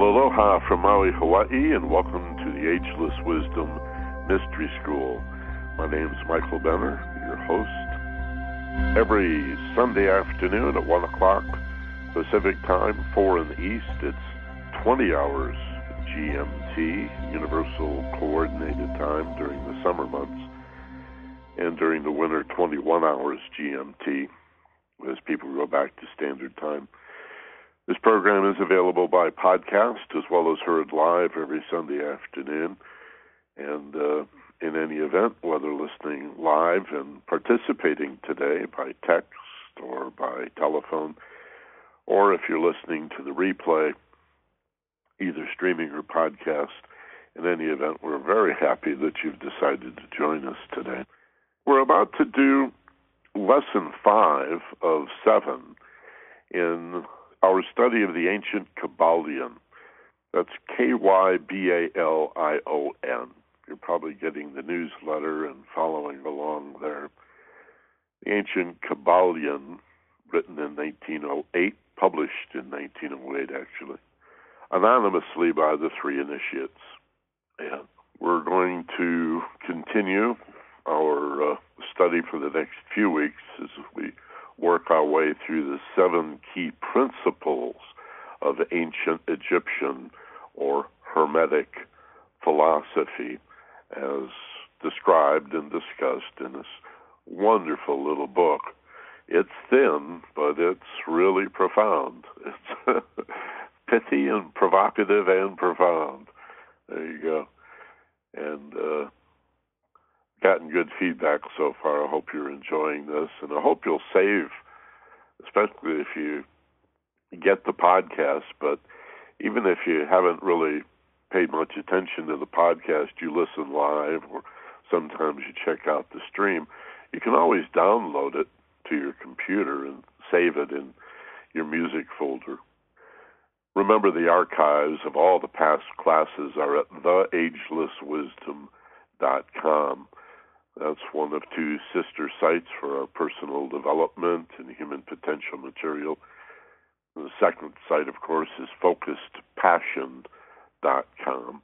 Aloha from Maui, Hawaii, and welcome to the Ageless Wisdom Mystery School. My name is Michael Benner, your host. Every Sunday afternoon at 1 o'clock Pacific Time, 4 in the East, it's 20 hours GMT, Universal Coordinated Time during the summer months, and during the winter, 21 hours GMT as people go back to standard time. This program is available by podcast as well as heard live every Sunday afternoon. And uh, in any event, whether listening live and participating today by text or by telephone, or if you're listening to the replay, either streaming or podcast, in any event, we're very happy that you've decided to join us today. We're about to do lesson five of seven in our study of the ancient Kybalion. That's K Y B A L I O N. You're probably getting the newsletter and following along there. The ancient Kybalion, written in 1908, published in 1908 actually, anonymously by the three initiates. And we're going to continue our uh, study for the next few weeks as we work our way through the seven key principles of ancient Egyptian or Hermetic philosophy as described and discussed in this wonderful little book. It's thin, but it's really profound. It's pithy and provocative and profound. There you go. And uh, gotten good feedback so far. I hope you're enjoying this, and I hope you'll save, especially if you get the podcast. But even if you haven't really paid much attention to the podcast, you listen live, or sometimes you check out the stream. You can always download it to your computer and save it in your music folder. Remember, the archives of all the past classes are at theagelesswisdom.com. That's one of two sister sites for our personal development and human potential material. The second site, of course, is focusedpassion.com,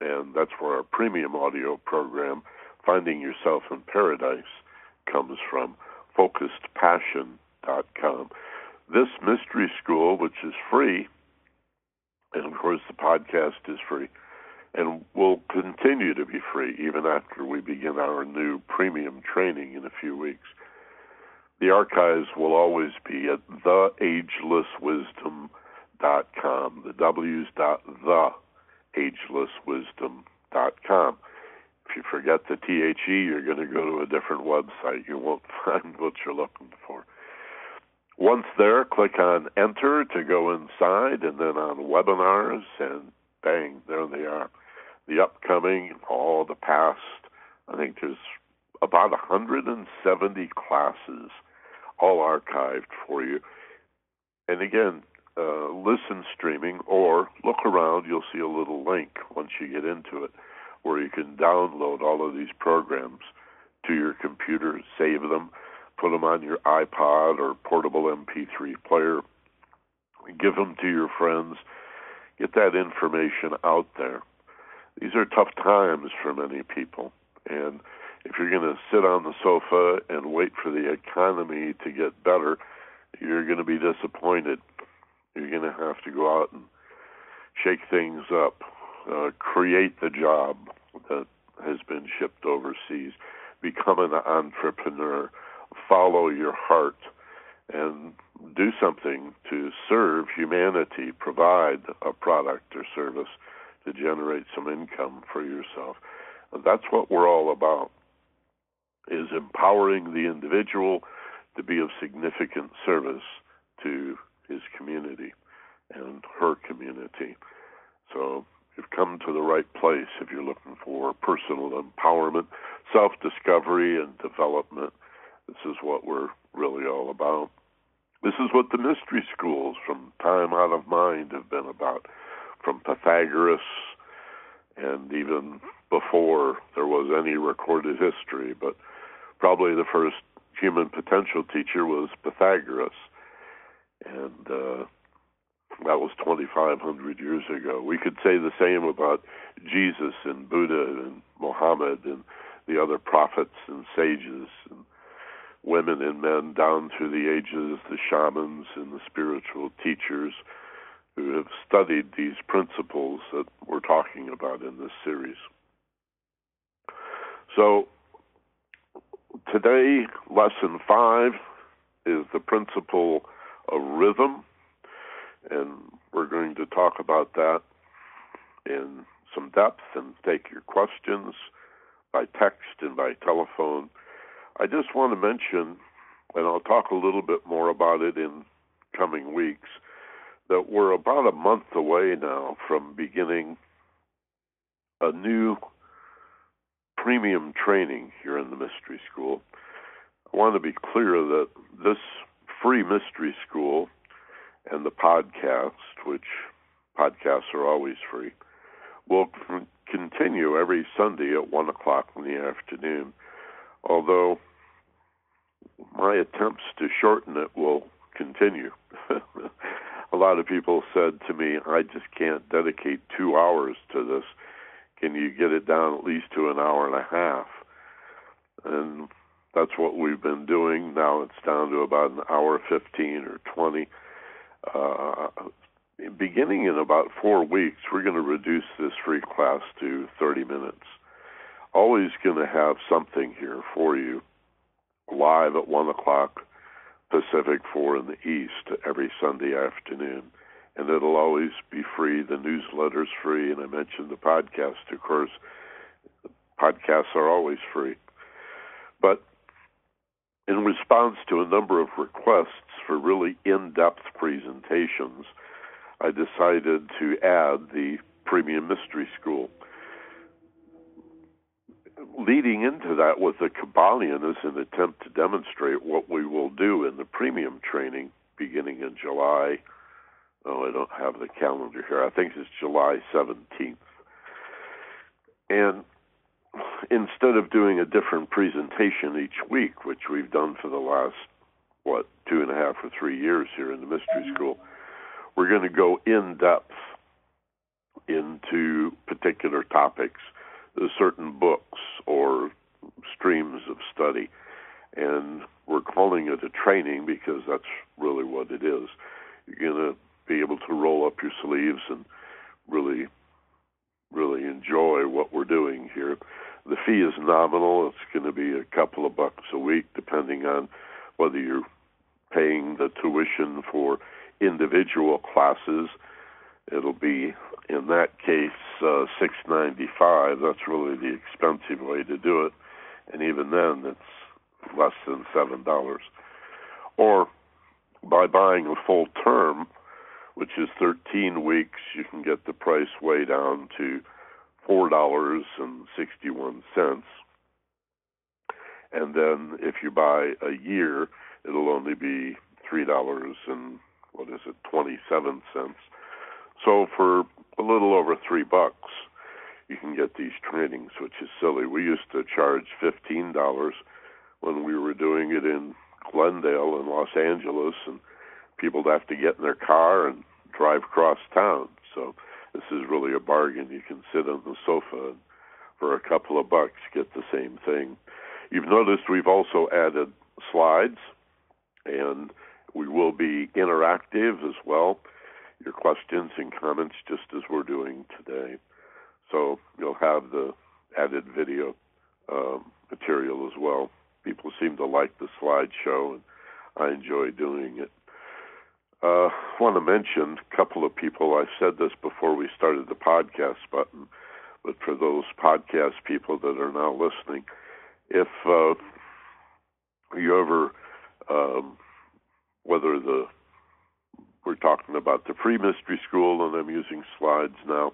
and that's where our premium audio program, Finding Yourself in Paradise, comes from. Focusedpassion.com. This mystery school, which is free, and of course the podcast is free, and will continue to be free even after we begin our new premium training in a few weeks. The archives will always be at theagelesswisdom.com. The W's dot the agelesswisdom.com. If you forget the THE, you're going to go to a different website. You won't find what you're looking for. Once there, click on Enter to go inside, and then on Webinars, and bang, there they are the upcoming, all the past. I think there's about 170 classes all archived for you. And again, uh, listen streaming or look around, you'll see a little link once you get into it where you can download all of these programs to your computer, save them, put them on your iPod or portable MP3 player, give them to your friends, get that information out there these are tough times for many people. And if you're going to sit on the sofa and wait for the economy to get better, you're going to be disappointed. You're going to have to go out and shake things up, uh, create the job that has been shipped overseas, become an entrepreneur, follow your heart, and do something to serve humanity, provide a product or service to generate some income for yourself. And that's what we're all about is empowering the individual to be of significant service to his community and her community. So you've come to the right place if you're looking for personal empowerment, self discovery, and development. This is what we're really all about. This is what the mystery schools from time out of mind have been about from Pythagoras and even before there was any recorded history, but probably the first human potential teacher was Pythagoras. And uh, That was 2,500 years ago. We could say the same about Jesus and Buddha and Muhammad and the other prophets and sages and women and men down through the ages, the shamans and the spiritual teachers who have studied these principles that we're talking about in this series. So, today, lesson five is the principle of rhythm, and we're going to talk about that in some depth and take your questions by text and by telephone. I just want to mention, and I'll talk a little bit more about it in coming weeks, that we're about a month away now from beginning a new premium training here in the Mystery School. I want to be clear that this free Mystery School and the podcast, which podcasts are always free, will continue every Sunday at 1 o'clock in the afternoon. Although my attempts to shorten it will continue. a lot of people said to me, I just can't dedicate two hours to this. Can you get it down at least to an hour and a half? And that's what we've been doing. Now it's down to about an hour 15 or 20. Uh, beginning in about four weeks, we're going to reduce this free class to 30 minutes. Always going to have something here for you live at 1 o'clock Pacific, 4 in the East every Sunday afternoon. And it'll always be free. The newsletter's free. And I mentioned the podcast, of course. Podcasts are always free. But in response to a number of requests for really in depth presentations, I decided to add the Premium Mystery School leading into that with the Kybalion is an attempt to demonstrate what we will do in the premium training beginning in July. Oh, I don't have the calendar here. I think it's July 17th. And instead of doing a different presentation each week, which we've done for the last, what, two and a half or three years here in the Mystery mm-hmm. School, we're going to go in depth into particular topics certain books or streams of study. And we're calling it a training because that's really what it is. You're going to be able to roll up your sleeves and really, really enjoy what we're doing here. The fee is nominal. It's going to be a couple of bucks a week, depending on whether you're paying the tuition for individual classes. It'll be in that case uh, 695 that's really the expensive way to do it. And even then it's less than seven dollars. Or by buying a full term which is 13 weeks you can get the price way down to four dollars and 61 cents. And then if you buy a year it'll only be three dollars and what is it 27 cents so for a little over three bucks, you can get these trainings, which is silly. We used to charge fifteen dollars when we were doing it in Glendale and Los Angeles, and people would have to get in their car and drive across town. So this is really a bargain. You can sit on the sofa and for a couple of bucks get the same thing. You've noticed we've also added slides, and we will be interactive as well your questions and comments just as we're doing today. So you'll have the added video um, material as well. People seem to like the slideshow, and I enjoy doing it. Uh, I want to mention a couple of people. I said this before we started the podcast button, but for those podcast people that are now listening, if uh, you ever, um, whether the we're talking about the free mystery school, and I'm using slides now,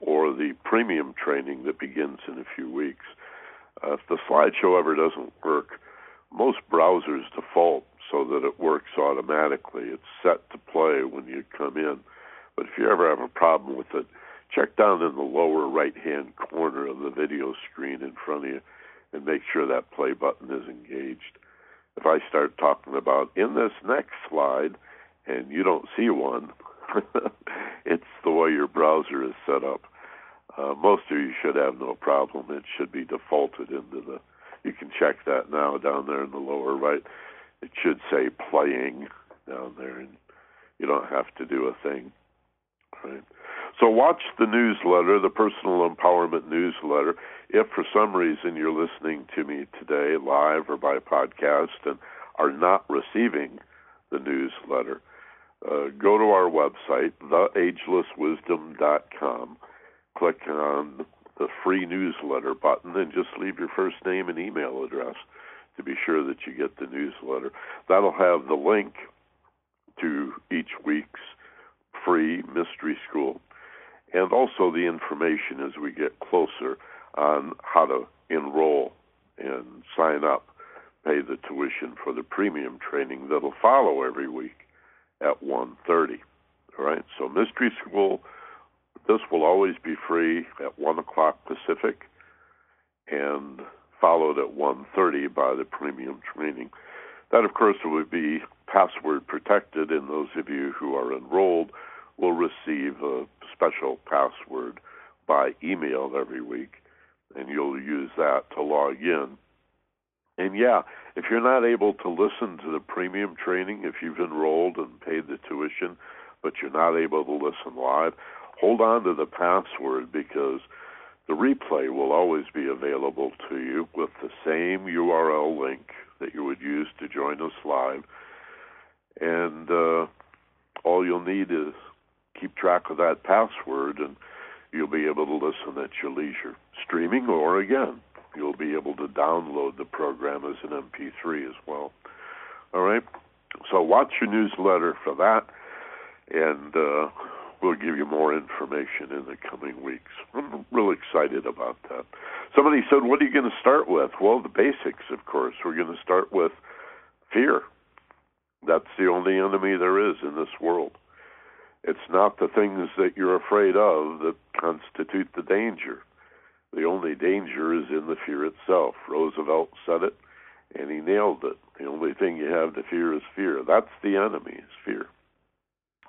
or the premium training that begins in a few weeks. Uh, if the slideshow ever doesn't work, most browsers default so that it works automatically. It's set to play when you come in. But if you ever have a problem with it, check down in the lower right hand corner of the video screen in front of you and make sure that play button is engaged. If I start talking about in this next slide, and you don't see one, it's the way your browser is set up. Uh, most of you should have no problem. It should be defaulted into the. You can check that now down there in the lower right. It should say playing down there, and you don't have to do a thing. Right. So watch the newsletter, the personal empowerment newsletter. If for some reason you're listening to me today live or by podcast and are not receiving the newsletter, uh, go to our website, theagelesswisdom.com, click on the free newsletter button, and just leave your first name and email address to be sure that you get the newsletter. That'll have the link to each week's free mystery school and also the information as we get closer on how to enroll and sign up, pay the tuition for the premium training that'll follow every week at 1.30. All right, so Mystery School, this will always be free at 1 o'clock Pacific and followed at 1.30 by the premium training. That, of course, would be password protected, and those of you who are enrolled will receive a special password by email every week, and you'll use that to log in. And yeah, if you're not able to listen to the premium training, if you've enrolled and paid the tuition, but you're not able to listen live, hold on to the password because the replay will always be available to you with the same URL link that you would use to join us live. And uh, all you'll need is keep track of that password, and you'll be able to listen at your leisure, streaming or again. You'll be able to download the program as an MP3 as well. All right. So watch your newsletter for that, and uh, we'll give you more information in the coming weeks. I'm really excited about that. Somebody said, "What are you going to start with?" Well, the basics, of course. We're going to start with fear. That's the only enemy there is in this world. It's not the things that you're afraid of that constitute the danger. The only danger is in the fear itself. Roosevelt said it, and he nailed it. The only thing you have to fear is fear. That's the enemy, is fear.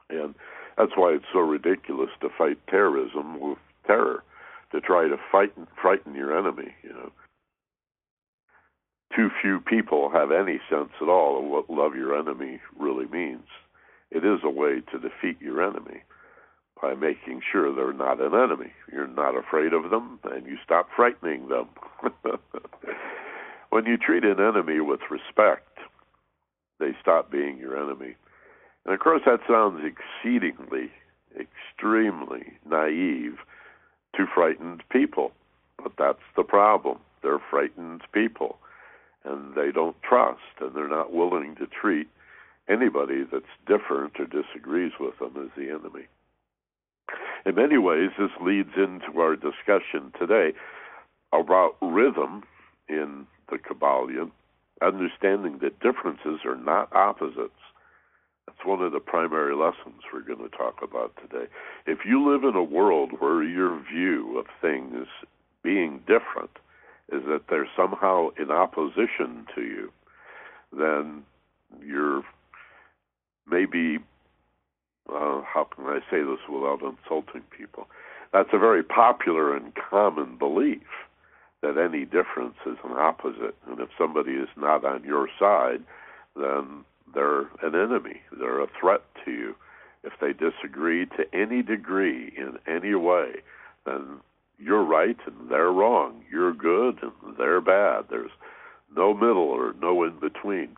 And that's why it's so ridiculous to fight terrorism with terror, to try to fight frighten your enemy, you know. Too few people have any sense at all of what love your enemy really means. It is a way to defeat your enemy by making sure they're not an enemy. You're not afraid of them, and you stop frightening them. when you treat an enemy with respect, they stop being your enemy. And of course, that sounds exceedingly, extremely naive to frightened people. But that's the problem. They're frightened people, and they don't trust, and they're not willing to treat anybody that's different or disagrees with them as the enemy. In many ways, this leads into our discussion today about rhythm in the Kybalion, understanding that differences are not opposites. That's one of the primary lessons we're going to talk about today. If you live in a world where your view of things being different is that they're somehow in opposition to you, then you're maybe uh, how can I say this without insulting people? That's a very popular and common belief that any difference is an opposite, and if somebody is not on your side, then they're an enemy. They're a threat to you. If they disagree to any degree in any way, then you're right and they're wrong. You're good and they're bad. There's no middle or no in between.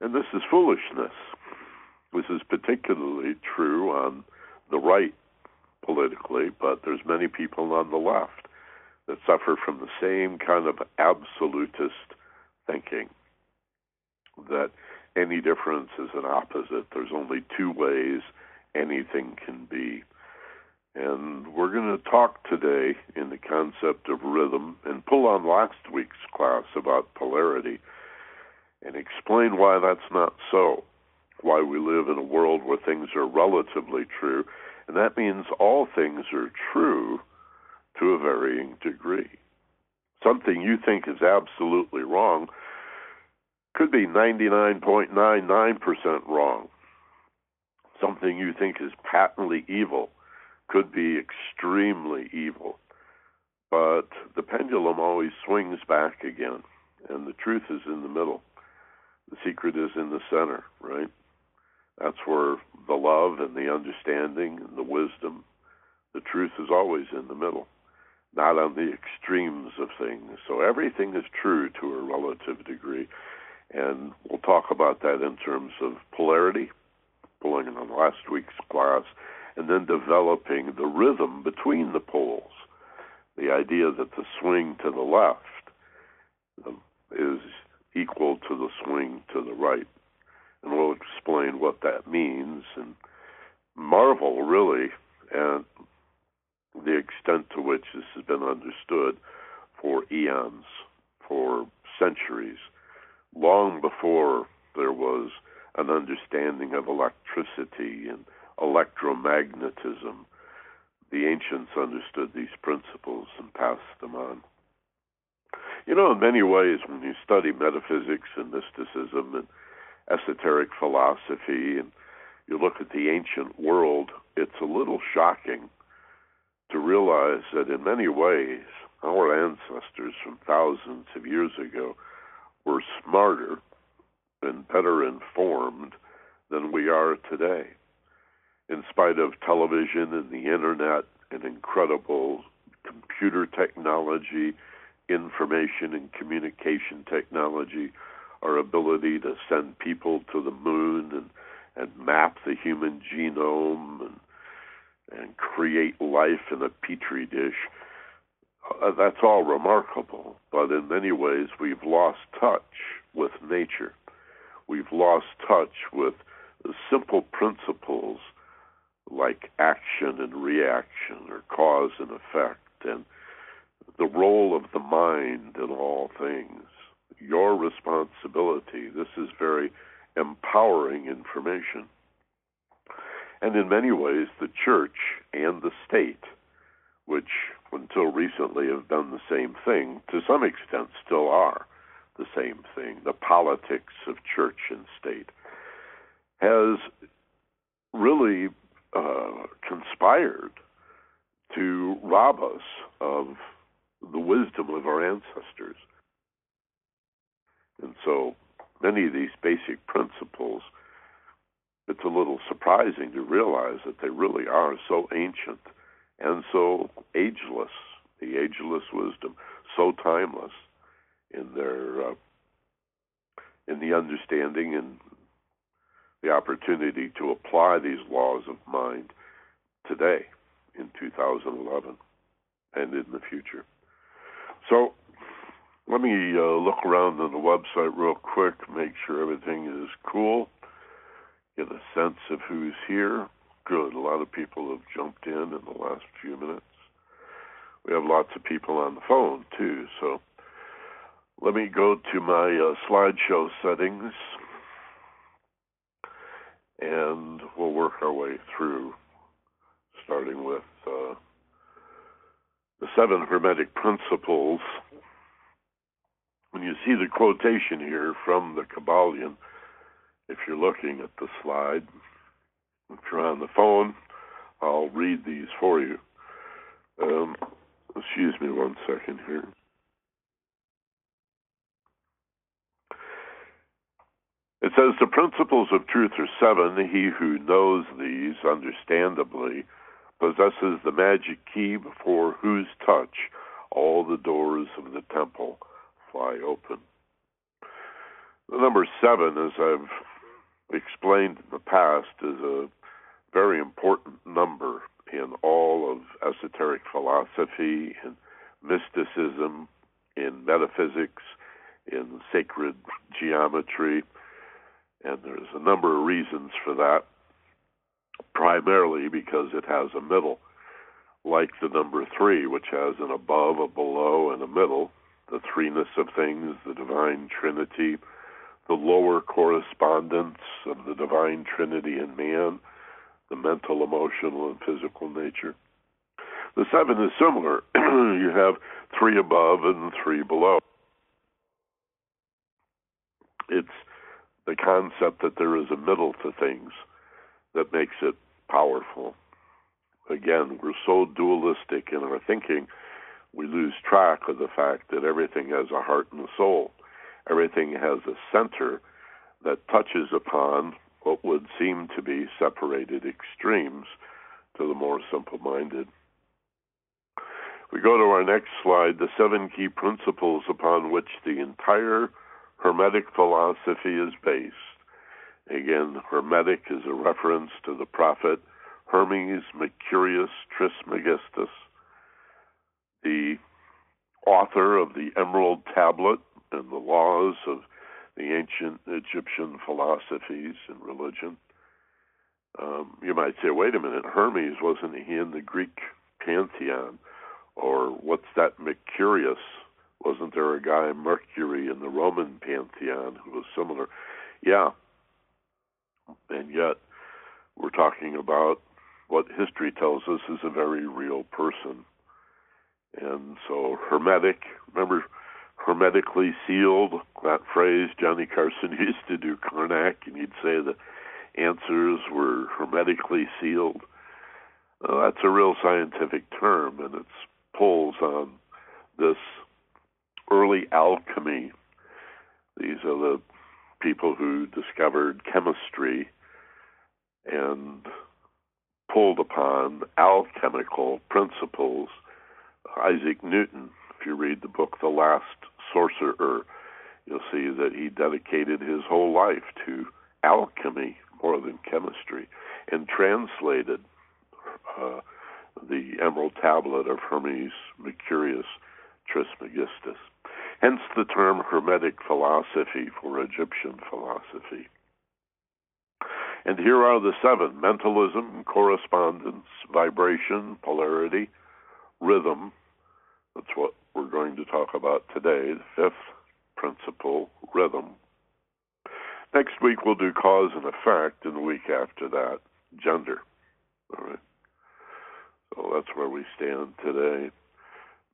And this is foolishness. This is particularly true on the right politically, but there's many people on the left that suffer from the same kind of absolutist thinking that any difference is an opposite. There's only two ways anything can be. And we're going to talk today in the concept of rhythm and pull on last week's class about polarity and explain why that's not so why we live in a world where things are relatively true, and that means all things are true to a varying degree. Something you think is absolutely wrong could be 99.99% wrong. Something you think is patently evil could be extremely evil. But the pendulum always swings back again, and the truth is in the middle. The secret is in the center, right? That's where the love and the understanding and the wisdom, the truth is always in the middle, not on the extremes of things. So everything is true to a relative degree. And we'll talk about that in terms of polarity, pulling on last week's class, and then developing the rhythm between the poles. The idea that the swing to the left is equal to the swing to the right. And we'll explain what that means and marvel, really, at the extent to which this has been understood for eons, for centuries, long before there was an understanding of electricity and electromagnetism. The ancients understood these principles and passed them on. You know, in many ways, when you study metaphysics and mysticism and esoteric philosophy and you look at the ancient world, it's a little shocking to realize that in many ways, our ancestors from thousands of years ago were smarter and better informed than we are today. In spite of television and the internet and incredible computer technology information and communication technology, our ability to send people to the moon and, and map the human genome and, and create life in a petri dish. Uh, that's all remarkable, but in many ways we've lost touch with nature. We've lost touch with simple principles like action and reaction or cause and effect and the role of the mind in all things, your responsibility. This is very empowering information. And in many ways, the church and the state, which until recently have done the same thing, to some extent still are the same thing, the politics of church and state, has really uh, conspired to rob us of the wisdom of our ancestors. And so many of these basic principles, it's a little surprising to realize that they really are so ancient and so ageless, the ageless wisdom, so timeless in their uh, in the understanding and the opportunity to apply these laws of mind today in 2011 and in the future. So let me uh, look around on the website real quick, make sure everything is cool, get a sense of who's here. Good. A lot of people have jumped in in the last few minutes. We have lots of people on the phone, too. So let me go to my uh, slideshow settings and we'll work our way through, starting with. Uh, the seven Hermetic principles, when you see the quotation here from the Kybalion, if you're looking at the slide, if you're on the phone, I'll read these for you. Um, excuse me one second here. It says the principles of truth are seven. He who knows these, understandably, possesses the magic key before whose touch all the doors of the temple fly open. The number seven, as I've explained in the past, is a very important number in all of esoteric philosophy, in mysticism, in metaphysics, in sacred geometry, and there's a number of reasons for that primarily because it has a middle, like the number three, which has an above, a below, and a middle, the threeness of things, the divine trinity, the lower correspondence of the divine trinity in man, the mental, emotional, and physical nature. The seven is similar. you have three above and three below. It's the concept that there is a middle to things that makes it powerful. Again, we're so dualistic in our thinking, we lose track of the fact that everything has a heart and a soul. Everything has a center that touches upon what would seem to be separated extremes to the more simple minded. We go to our next slide the seven key principles upon which the entire Hermetic philosophy is based. Again, Hermetic is a reference to the prophet Hermes Mercurius Trismegistus, the author of the Emerald Tablet and the laws of the ancient Egyptian philosophies and religion. Um, you might say, wait a minute, Hermes, wasn't he in the Greek pantheon? Or what's that Mercurius? Wasn't there a guy, Mercury, in the Roman pantheon who was similar? Yeah. And yet, we're talking about what history tells us is a very real person. And so, hermetic, remember, hermetically sealed, that phrase Johnny Carson used to do Carnac, and he'd say the answers were hermetically sealed. Uh, that's a real scientific term, and it pulls on this early alchemy. These are the people who discovered chemistry and pulled upon alchemical principles. Isaac Newton, if you read the book The Last Sorcerer, you'll see that he dedicated his whole life to alchemy more than chemistry and translated uh, the Emerald Tablet of Hermes Mercurius Trismegistus. Hence the term Hermetic philosophy for Egyptian philosophy. And here are the seven mentalism, correspondence, vibration, polarity, rhythm. That's what we're going to talk about today. The fifth principle, rhythm. Next week we'll do cause and effect, and the week after that, gender. All right. So that's where we stand today.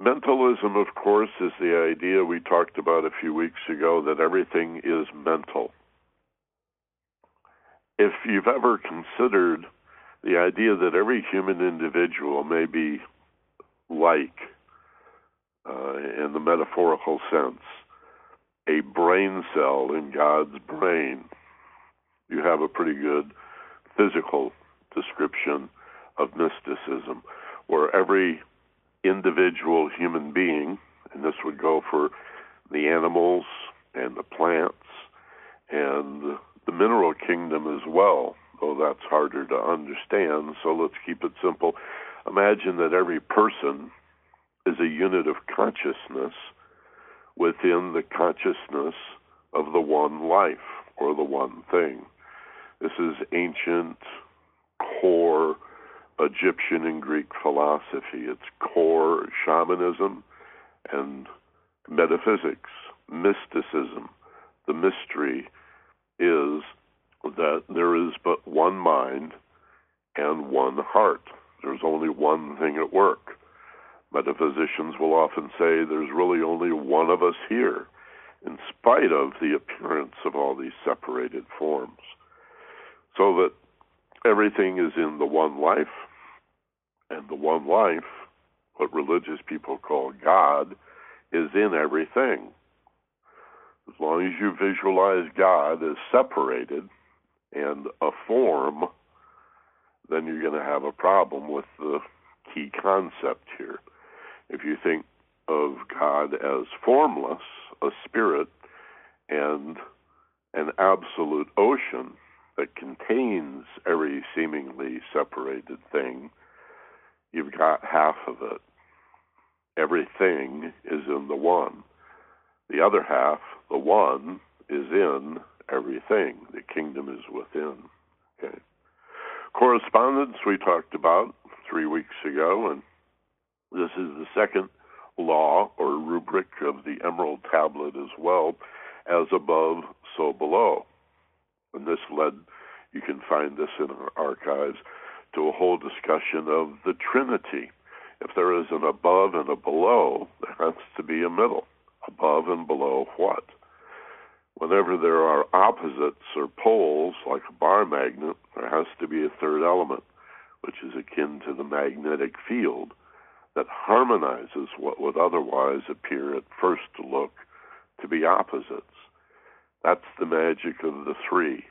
Mentalism, of course, is the idea we talked about a few weeks ago that everything is mental. If you've ever considered the idea that every human individual may be like, uh, in the metaphorical sense, a brain cell in God's brain, you have a pretty good physical description of mysticism, where every individual human being, and this would go for the animals and the plants and the mineral kingdom as well, though that's harder to understand. So let's keep it simple. Imagine that every person is a unit of consciousness within the consciousness of the one life or the one thing. This is ancient, core Egyptian and Greek philosophy, its core shamanism and metaphysics, mysticism. The mystery is that there is but one mind and one heart. There's only one thing at work. Metaphysicians will often say there's really only one of us here, in spite of the appearance of all these separated forms. So that everything is in the one life, and the one life, what religious people call God, is in everything. As long as you visualize God as separated and a form, then you're going to have a problem with the key concept here. If you think of God as formless, a spirit, and an absolute ocean that contains every seemingly separated thing, you've got half of it. Everything is in the one. The other half, the one, is in everything. The kingdom is within. Okay. Correspondence we talked about three weeks ago, and this is the second law or rubric of the Emerald Tablet as well, as above, so below. And this led, you can find this in our archives, to a whole discussion of the Trinity. If there is an above and a below, there has to be a middle. Above and below what? whenever there are opposites or poles, like a bar magnet, there has to be a third element, which is akin to the magnetic field that harmonizes what would otherwise appear at first look to be opposites. That's the magic of the three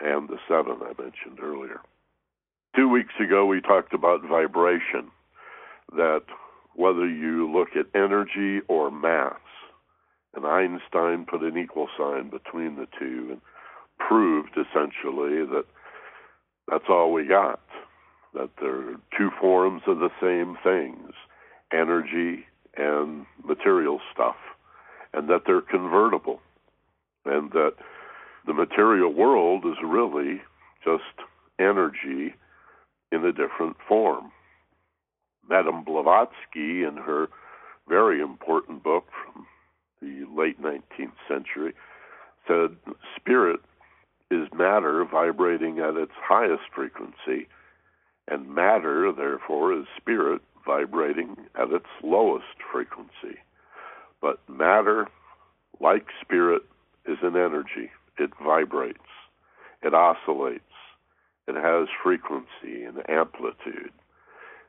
and the seven I mentioned earlier. Two weeks ago, we talked about vibration, that whether you look at energy or mass, and Einstein put an equal sign between the two and proved essentially that that's all we got, that there are two forms of the same things, energy and material stuff, and that they're convertible, and that the material world is really just energy in a different form. Madame Blavatsky, in her very important book from the late 19th century, said spirit is matter vibrating at its highest frequency, and matter, therefore, is spirit vibrating at its lowest frequency. But matter, like spirit, is an energy. It vibrates, it oscillates, it has frequency and amplitude.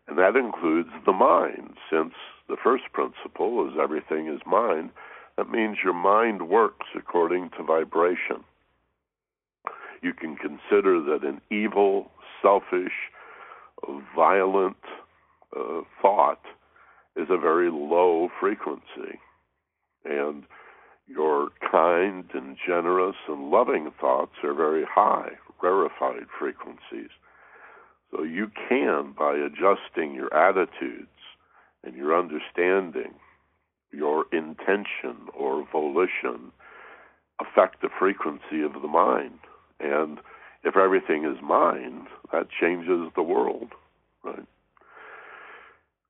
And that includes the mind, since the first principle is everything is mind. That means your mind works according to vibration. You can consider that an evil, selfish, violent uh, thought is a very low frequency. And your kind and generous and loving thoughts are very high, rarefied frequencies. So you can, by adjusting your attitudes and your understanding, your intention or volition, affect the frequency of the mind. And if everything is mind, that changes the world, right?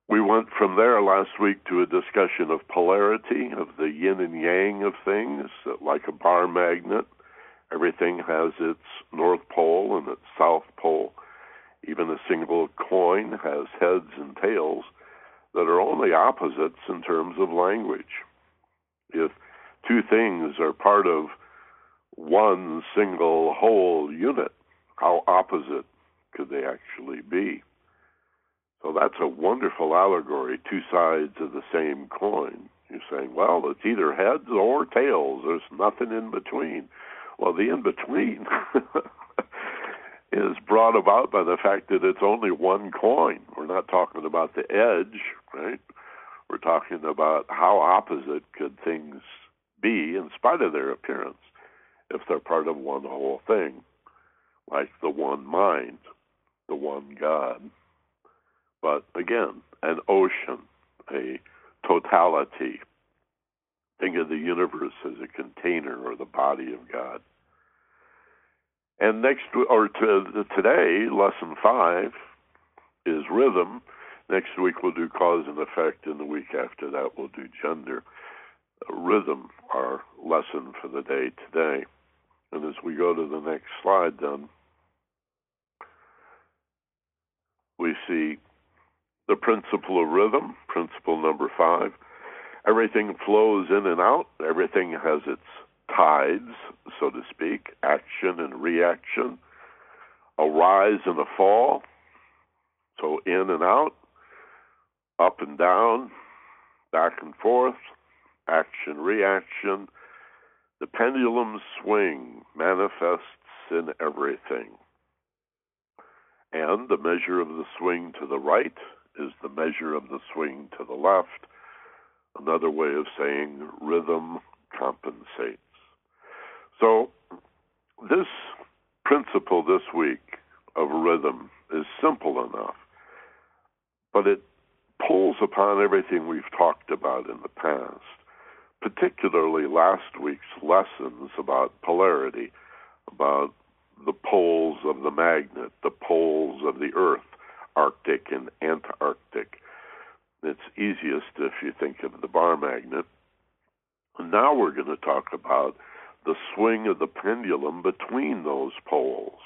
We went from there last week to a discussion of polarity, of the yin and yang of things, like a bar magnet. Everything has its north pole and its south pole. Even a single coin has heads and tails that are only opposites in terms of language. If two things are part of one single whole unit, how opposite could they actually be? So that's a wonderful allegory, two sides of the same coin. You're saying, well, it's either heads or tails. There's nothing in between. Well, the in between is brought about by the fact that it's only one coin. We're not talking about the edge, right? We're talking about how opposite could things be in spite of their appearance if they're part of one whole thing, like the one mind, the one God but again, an ocean, a totality. Think of the universe as a container or the body of God. And next, or to, today, lesson five is rhythm. Next week we'll do cause and effect, and the week after that we'll do gender. Rhythm, our lesson for the day today. And as we go to the next slide, then, we see the principle of rhythm, principle number five. Everything flows in and out, everything has its tides, so to speak, action and reaction, a rise and a fall, so in and out, up and down, back and forth, action, reaction. The pendulum swing manifests in everything. And the measure of the swing to the right is the measure of the swing to the left. Another way of saying rhythm compensates. So, this principle this week of rhythm is simple enough, but it pulls upon everything we've talked about in the past, particularly last week's lessons about polarity, about the poles of the magnet, the poles of the earth, Arctic and Antarctic. It's easiest if you think of the bar magnet. Now we're going to talk about the swing of the pendulum between those poles.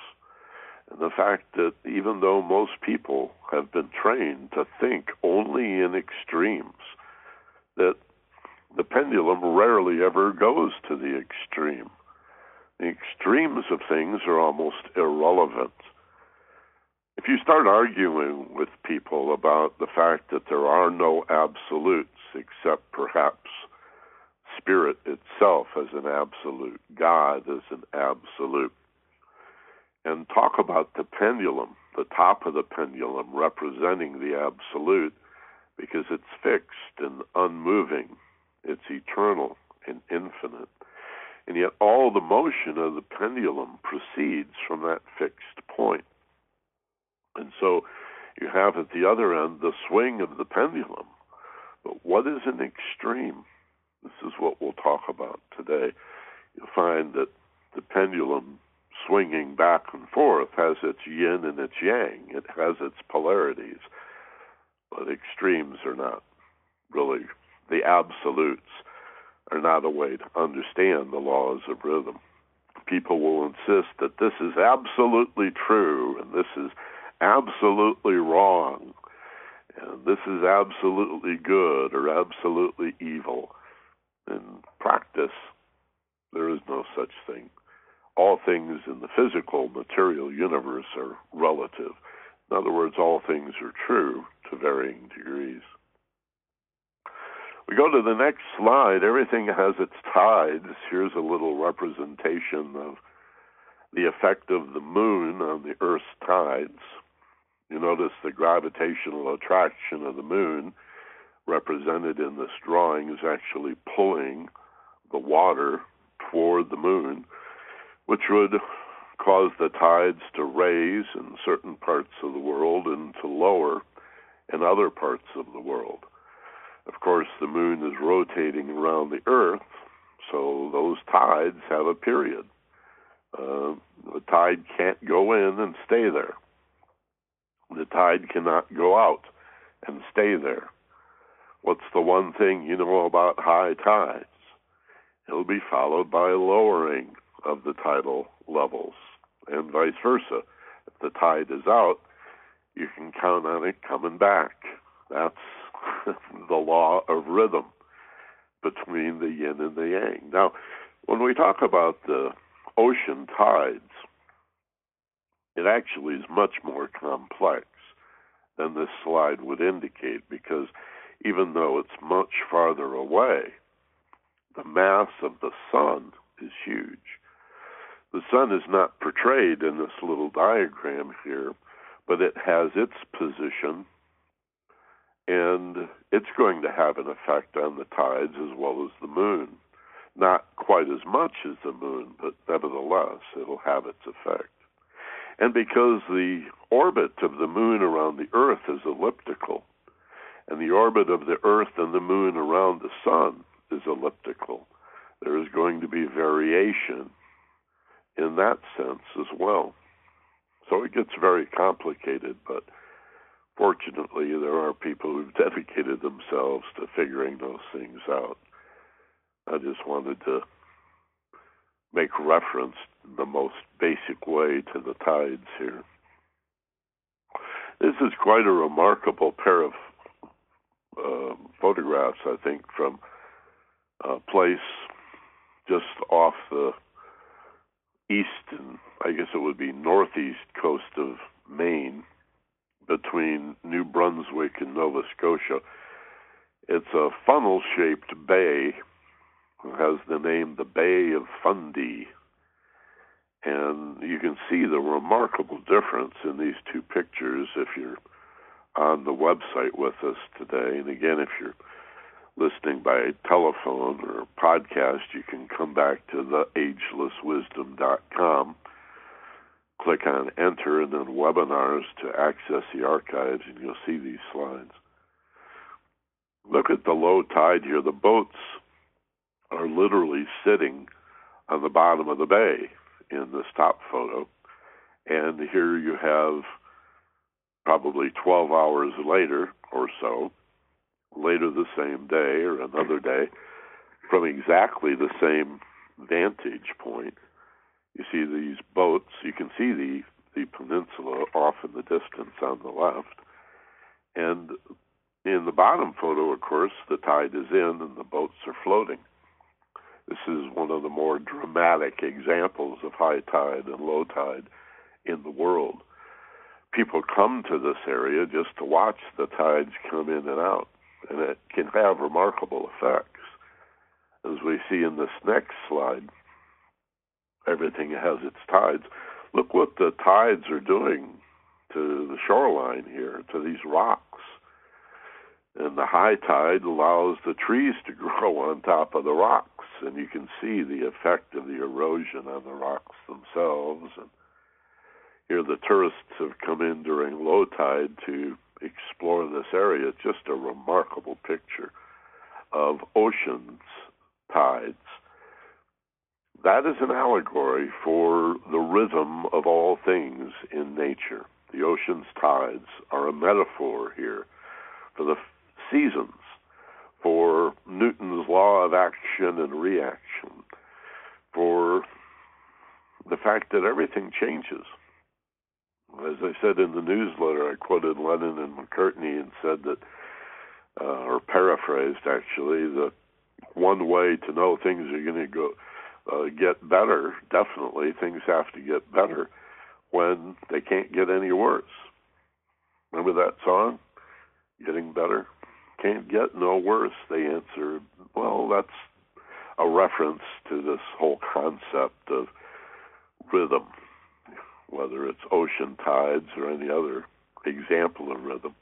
And the fact that even though most people have been trained to think only in extremes, that the pendulum rarely ever goes to the extreme. The extremes of things are almost irrelevant. If you start arguing with people about the fact that there are no absolutes except perhaps spirit itself as an absolute, God as an absolute, and talk about the pendulum, the top of the pendulum representing the absolute, because it's fixed and unmoving, it's eternal and infinite. And yet, all the motion of the pendulum proceeds from that fixed point. And so, you have at the other end the swing of the pendulum. But what is an extreme? This is what we'll talk about today. You'll find that the pendulum swinging back and forth has its yin and its yang, it has its polarities, but extremes are not really the absolutes are not a way to understand the laws of rhythm. People will insist that this is absolutely true and this is absolutely wrong and this is absolutely good or absolutely evil. In practice, there is no such thing. All things in the physical, material universe are relative. In other words, all things are true to varying degrees. We go to the next slide. Everything has its tides. Here's a little representation of the effect of the moon on the Earth's tides. You notice the gravitational attraction of the moon, represented in this drawing, is actually pulling the water toward the moon, which would cause the tides to raise in certain parts of the world and to lower in other parts of the world. Of course, the moon is rotating around the Earth, so those tides have a period. Uh, the tide can't go in and stay there. The tide cannot go out and stay there. What's the one thing you know about high tides? It'll be followed by lowering of the tidal levels, and vice versa. If the tide is out, you can count on it coming back. That's the law of rhythm between the yin and the yang. Now, when we talk about the ocean tides, it actually is much more complex than this slide would indicate because even though it's much farther away, the mass of the sun is huge. The sun is not portrayed in this little diagram here, but it has its position and it's going to have an effect on the tides as well as the moon. Not quite as much as the moon, but nevertheless, it'll have its effect. And because the orbit of the moon around the Earth is elliptical, and the orbit of the Earth and the moon around the sun is elliptical, there is going to be variation in that sense as well. So it gets very complicated, but fortunately, there are people who've dedicated themselves to figuring those things out. I just wanted to make reference in the most basic way to the tides here. This is quite a remarkable pair of uh, photographs, I think, from a place just off the east and I guess it would be northeast coast of Maine, between New Brunswick and Nova Scotia. It's a funnel shaped bay has the name the Bay of Fundy. And you can see the remarkable difference in these two pictures if you're on the website with us today. And again, if you're listening by telephone or podcast, you can come back to the agelesswisdom.com, click on enter, and then webinars to access the archives, and you'll see these slides. Look at the low tide here. The boats are literally sitting on the bottom of the bay in this top photo. And here you have probably 12 hours later or so, later the same day or another day, from exactly the same vantage point. You see these boats, you can see the, the peninsula off in the distance on the left. And in the bottom photo, of course, the tide is in and the boats are floating. This is one of the more dramatic examples of high tide and low tide in the world. People come to this area just to watch the tides come in and out, and it can have remarkable effects. As we see in this next slide, everything has its tides. Look what the tides are doing to the shoreline here, to these rocks. And the high tide allows the trees to grow on top of the rocks, and you can see the effect of the erosion on the rocks themselves. And here the tourists have come in during low tide to explore this area. It's just a remarkable picture of oceans tides. That is an allegory for the rhythm of all things in nature. The ocean's tides are a metaphor here for the seasons, for Newton's law of action and reaction, for the fact that everything changes. As I said in the newsletter, I quoted Lennon and McCartney and said that, uh, or paraphrased actually, that one way to know things are going to go uh, get better, definitely things have to get better when they can't get any worse. Remember that song? Getting better? Can't get no worse. They answered, well, that's a reference to this whole concept of rhythm, whether it's ocean tides or any other example of rhythm.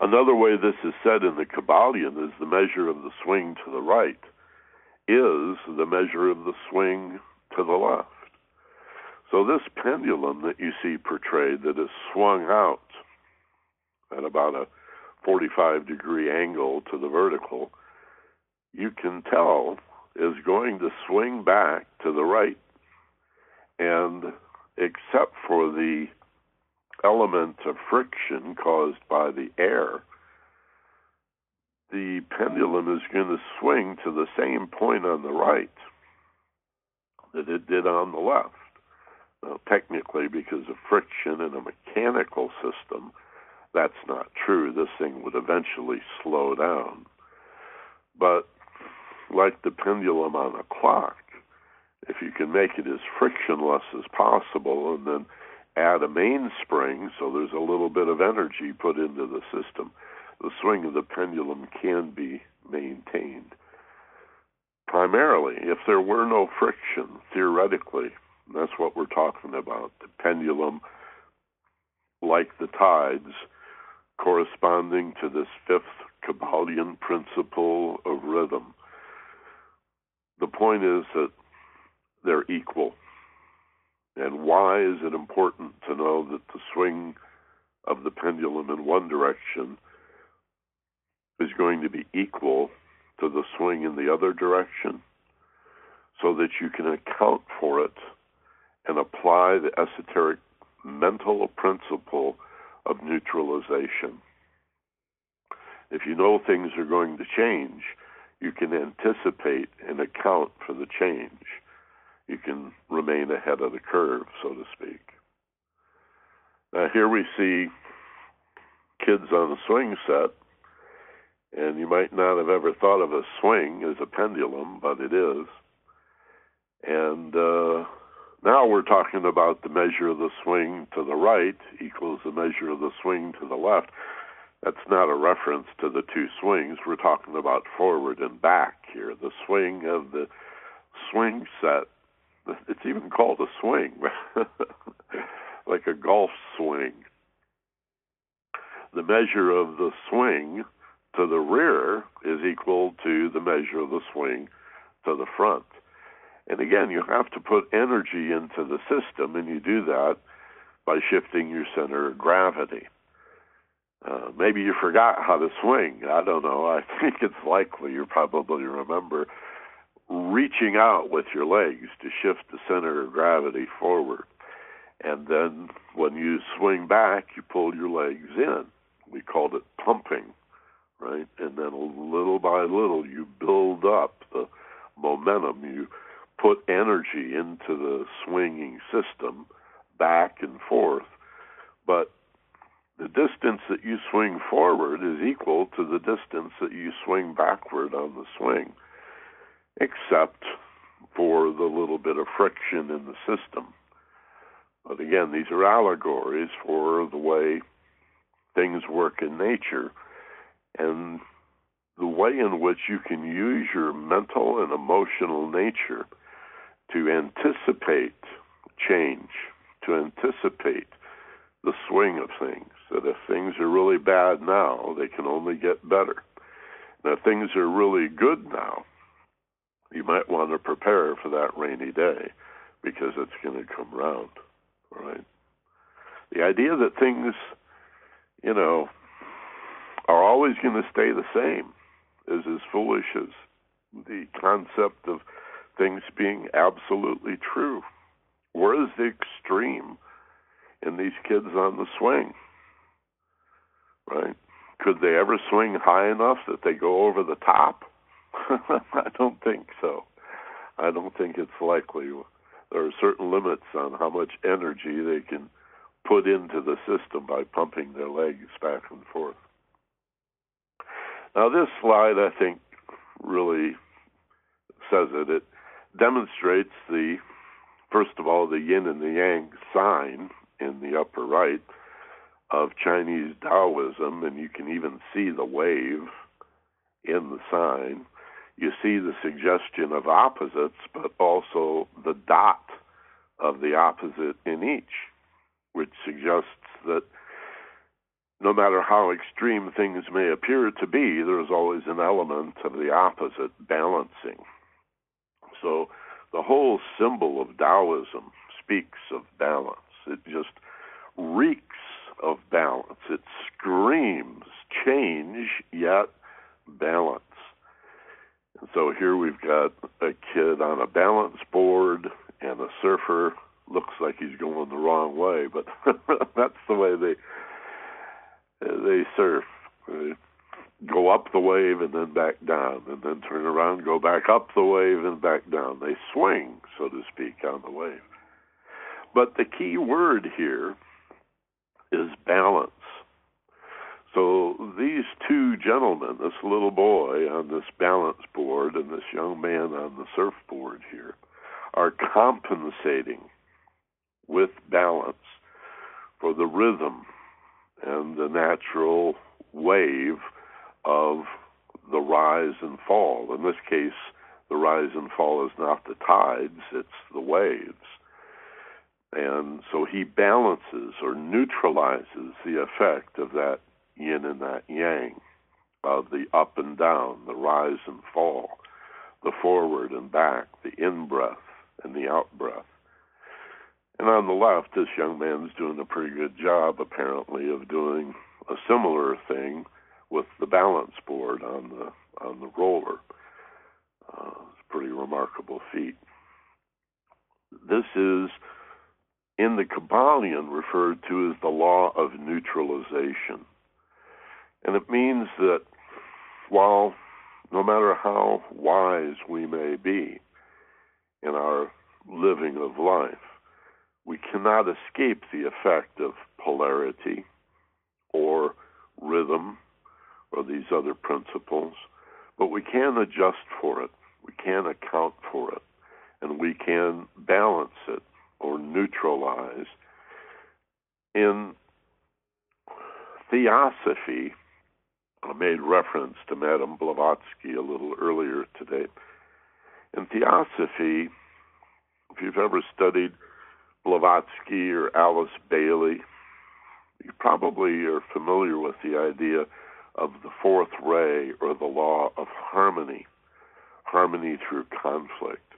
Another way this is said in the Kybalion is the measure of the swing to the right is the measure of the swing to the left. So this pendulum that you see portrayed that is swung out at about a 45 degree angle to the vertical, you can tell is going to swing back to the right. And except for the element of friction caused by the air, the pendulum is going to swing to the same point on the right that it did on the left. Now, technically, because of friction in a mechanical system, that's not true. This thing would eventually slow down. But like the pendulum on a clock, if you can make it as frictionless as possible and then add a mainspring so there's a little bit of energy put into the system, the swing of the pendulum can be maintained. Primarily, if there were no friction, theoretically, that's what we're talking about, the pendulum, like the tides, corresponding to this fifth Kybalion principle of rhythm. The point is that they're equal. And why is it important to know that the swing of the pendulum in one direction is going to be equal to the swing in the other direction so that you can account for it and apply the esoteric mental principle of neutralization. If you know things are going to change, you can anticipate and account for the change. You can remain ahead of the curve, so to speak. Now, here we see kids on a swing set and you might not have ever thought of a swing as a pendulum, but it is. And uh, now we're talking about the measure of the swing to the right equals the measure of the swing to the left. That's not a reference to the two swings. We're talking about forward and back here. The swing of the swing set. It's even called a swing, like a golf swing. The measure of the swing to the rear is equal to the measure of the swing to the front. And again, you have to put energy into the system, and you do that by shifting your center of gravity. Uh, maybe you forgot how to swing. I don't know. I think it's likely you probably remember reaching out with your legs to shift the center of gravity forward. And then when you swing back, you pull your legs in. We called it pumping right? And then little by little, you build up the momentum. You put energy into the swinging system back and forth. But the distance that you swing forward is equal to the distance that you swing backward on the swing. except for the little bit of friction in the system. But again, these are allegories for the way things work in nature and the way in which you can use your mental and emotional nature to anticipate change, to anticipate the swing of things. That if things are really bad now, they can only get better. Now, if things are really good now, you might want to prepare for that rainy day because it's going to come around, right? The idea that things, you know, are always going to stay the same is as foolish as the concept of things being absolutely true. Where is the extreme in these kids on the swing? Right? Could they ever swing high enough that they go over the top? I don't think so. I don't think it's likely. There are certain limits on how much energy they can put into the system by pumping their legs back and forth. Now, this slide, I think, really says it. It demonstrates the, first of all, the yin and the yang sign in the upper right of Chinese Taoism, and you can even see the wave in the sign. You see the suggestion of opposites, but also the dot of the opposite in each, which suggests that no matter how extreme things may appear to be, there's always an element of the opposite balancing. So the whole symbol of Taoism speaks of balance. It just reeks of balance. It screams change, yet balance. And so here we've got a kid on a balance board and a surfer looks like he's going the wrong way, but that's the way they they surf. They go up the wave and then back down, and then turn around, go back up the wave and back down. They swing, so to speak, on the wave. But the key word here is balance. So these two gentlemen, this little boy on this balance board and this young man on the surfboard here, are compensating with balance for the rhythm and the natural wave of the rise and fall. In this case, the rise and fall is not the tides, it's the waves. And so he balances or neutralizes the effect of that yin and that yang, of the up and down, the rise and fall, the forward and back, the in breath and the out breath. And on the left, this young man's doing a pretty good job, apparently, of doing a similar thing with the balance board on the on the roller. Uh, it's a pretty remarkable feat. This is in the Kybalion referred to as the law of neutralization. And it means that while no matter how wise we may be in our living of life, we cannot escape the effect of polarity or rhythm or these other principles, but we can adjust for it. We can account for it. And we can balance it or neutralize. In theosophy, I made reference to Madame Blavatsky a little earlier today. In theosophy, if you've ever studied Blavatsky or Alice Bailey, you probably are familiar with the idea of the fourth ray or the law of harmony, harmony through conflict.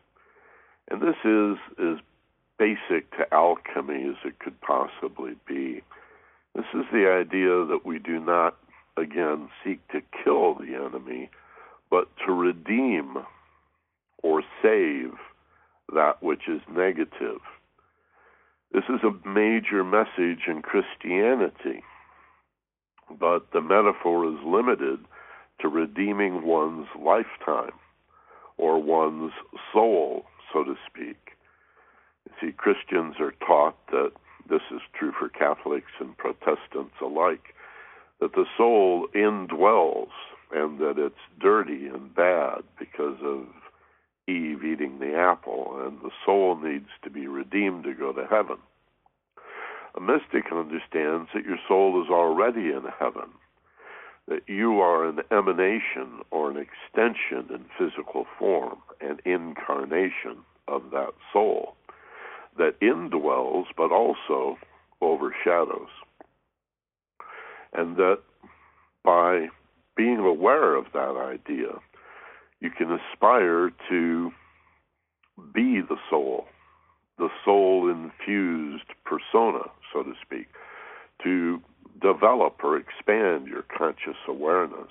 And this is as basic to alchemy as it could possibly be. This is the idea that we do not, again, seek to kill the enemy, but to redeem or save that which is negative. This is a major message in Christianity, but the metaphor is limited to redeeming one's lifetime or one's soul, so to speak. You see, Christians are taught that this is true for Catholics and Protestants alike, that the soul indwells and that it's dirty and bad because of Eve eating the apple, and the soul needs to be redeemed to go to heaven. A mystic understands that your soul is already in heaven, that you are an emanation or an extension in physical form, an incarnation of that soul that indwells but also overshadows. And that by being aware of that idea, you can aspire to be the soul, the soul infused persona, so to speak, to develop or expand your conscious awareness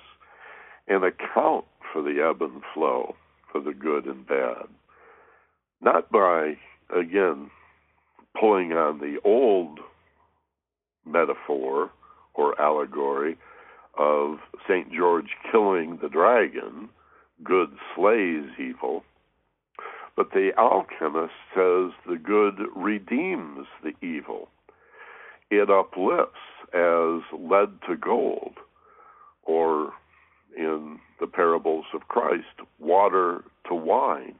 and account for the ebb and flow, for the good and bad. Not by, again, pulling on the old metaphor or allegory of St. George killing the dragon, good slays evil. But the alchemist says the good redeems the evil. It uplifts as lead to gold, or in the parables of Christ, water to wine.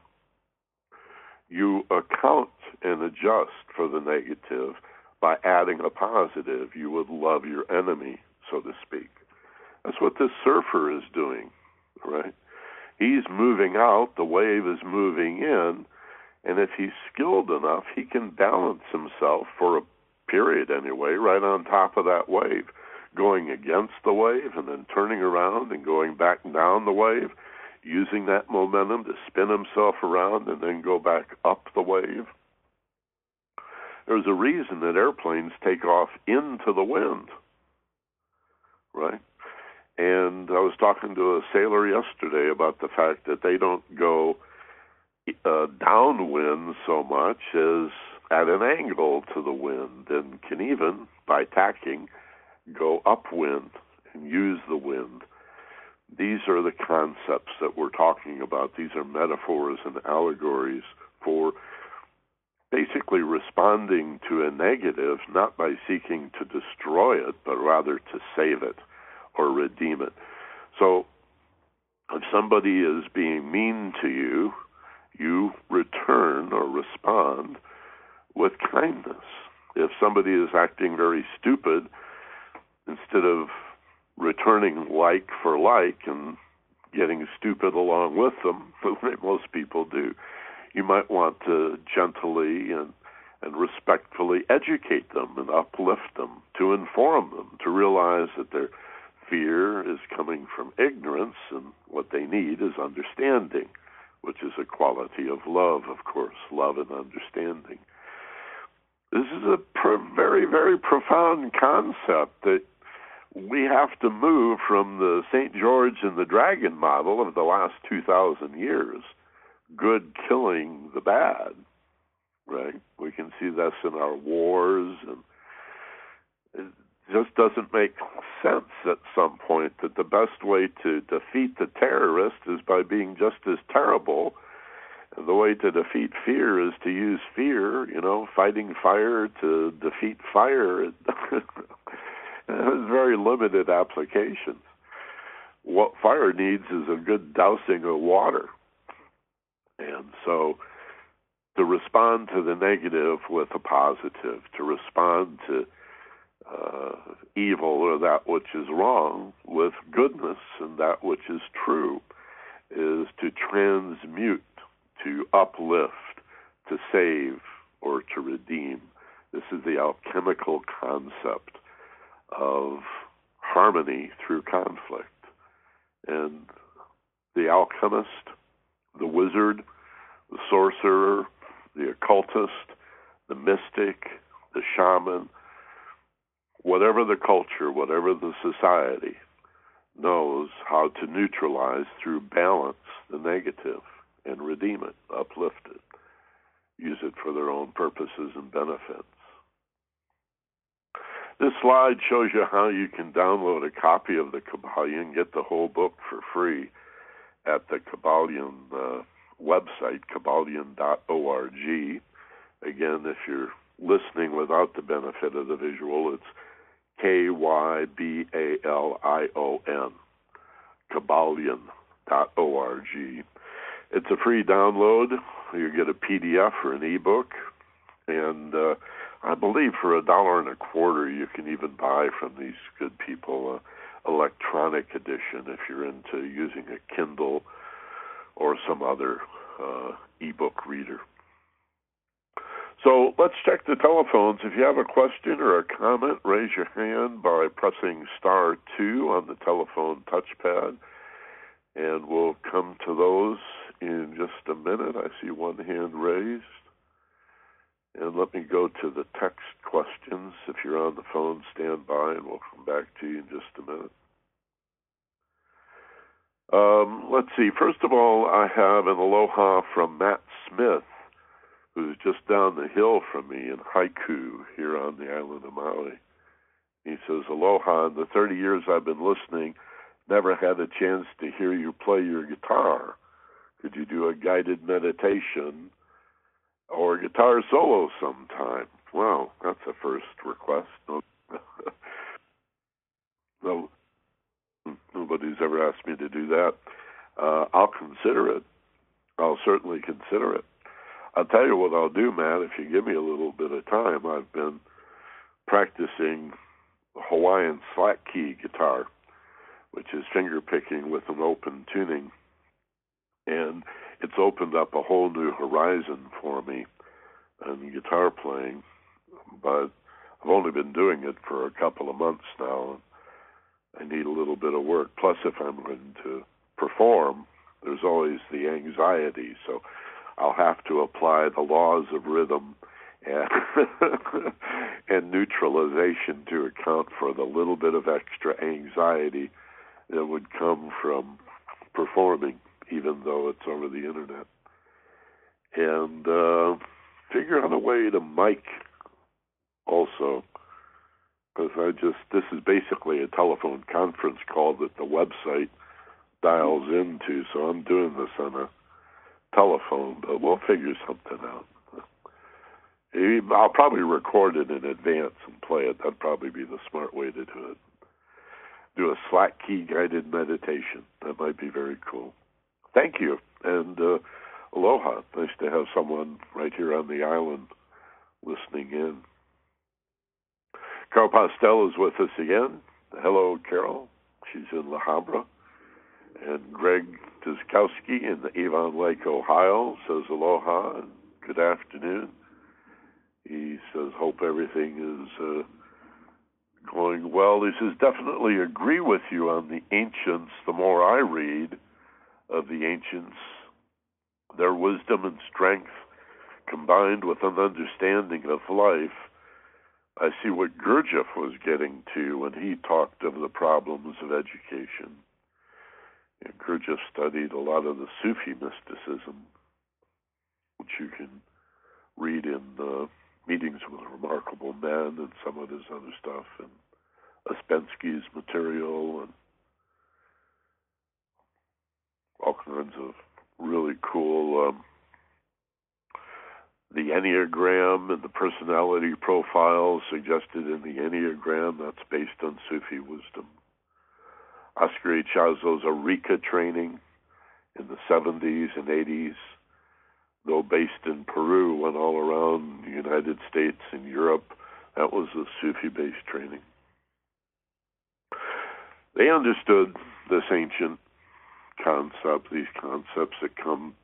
You account and adjust for the negative by adding a positive. You would love your enemy, so to speak. That's what this surfer is doing, right? He's moving out, the wave is moving in, and if he's skilled enough, he can balance himself for a period anyway, right on top of that wave, going against the wave and then turning around and going back down the wave, using that momentum to spin himself around and then go back up the wave. There's a reason that airplanes take off into the wind, right? And I was talking to a sailor yesterday about the fact that they don't go uh, downwind so much as at an angle to the wind and can even, by tacking, go upwind and use the wind. These are the concepts that we're talking about. These are metaphors and allegories for basically responding to a negative not by seeking to destroy it, but rather to save it or redeem it. So if somebody is being mean to you, you return or respond with kindness. If somebody is acting very stupid, instead of returning like for like and getting stupid along with them, most people do, you might want to gently and and respectfully educate them and uplift them, to inform them, to realize that their fear is coming from ignorance and what they need is understanding, which is a quality of love, of course, love and understanding. This is a very, very profound concept that we have to move from the St. George and the Dragon model of the last 2,000 years, good killing the bad, right? We can see this in our wars, and just doesn't make sense at some point that the best way to defeat the terrorist is by being just as terrible the way to defeat fear is to use fear, you know, fighting fire to defeat fire. it has very limited applications. What fire needs is a good dousing of water. And so to respond to the negative with a positive, to respond to uh, evil or that which is wrong with goodness and that which is true, is to transmute to uplift, to save, or to redeem. This is the alchemical concept of harmony through conflict. And the alchemist, the wizard, the sorcerer, the occultist, the mystic, the shaman, whatever the culture, whatever the society, knows how to neutralize through balance the negative and redeem it, uplift it, use it for their own purposes and benefits. This slide shows you how you can download a copy of the Kybalion, get the whole book for free at the Kybalion uh, website, kybalion.org. Again, if you're listening without the benefit of the visual, it's K Y B A L I O N, kybalion.org. It's a free download. You get a PDF or an ebook, and uh, I believe for a dollar and a quarter you can even buy from these good people uh, electronic edition if you're into using a Kindle or some other uh, ebook reader. So let's check the telephones. If you have a question or a comment, raise your hand by pressing star two on the telephone touchpad, and we'll come to those in just a minute. I see one hand raised. And let me go to the text questions. If you're on the phone, stand by and we'll come back to you in just a minute. Um, let's see. First of all, I have an aloha from Matt Smith, who's just down the hill from me in Haiku here on the island of Maui. He says, Aloha, in the 30 years I've been listening, never had a chance to hear you play your guitar. Could you do a guided meditation or guitar solo sometime? Well, that's a first request. no, nobody's ever asked me to do that. Uh, I'll consider it. I'll certainly consider it. I'll tell you what I'll do, Matt, if you give me a little bit of time. I've been practicing Hawaiian slack key guitar, which is finger picking with an open tuning. And it's opened up a whole new horizon for me in guitar playing. But I've only been doing it for a couple of months now. I need a little bit of work. Plus, if I'm going to perform, there's always the anxiety. So I'll have to apply the laws of rhythm and, and neutralization to account for the little bit of extra anxiety that would come from performing even though it's over the internet. And uh, figure out a way to mic also, because I just this is basically a telephone conference call that the website dials into. So I'm doing this on a telephone, but we'll figure something out. I'll probably record it in advance and play it. That'd probably be the smart way to do it. Do a slack key guided meditation. That might be very cool thank you and uh, aloha. Nice to have someone right here on the island listening in. Carol Postel is with us again. Hello, Carol. She's in La Habra. And Greg Tuskowski in Avon Lake, Ohio says aloha and good afternoon. He says, hope everything is uh, going well. He says, definitely agree with you on the ancients. The more I read, of the ancients, their wisdom and strength combined with an understanding of life, I see what Gurdjieff was getting to when he talked of the problems of education. And Gurdjieff studied a lot of the Sufi mysticism, which you can read in uh, Meetings with Remarkable Men and some of his other stuff, and Ouspensky's material and all kinds of really cool um, the Enneagram and the personality profiles suggested in the Enneagram. That's based on Sufi wisdom. Oscar Ichazo's Arica training in the 70s and 80s, though based in Peru, went all around the United States and Europe. That was a Sufi based training. They understood this ancient concept, these concepts that come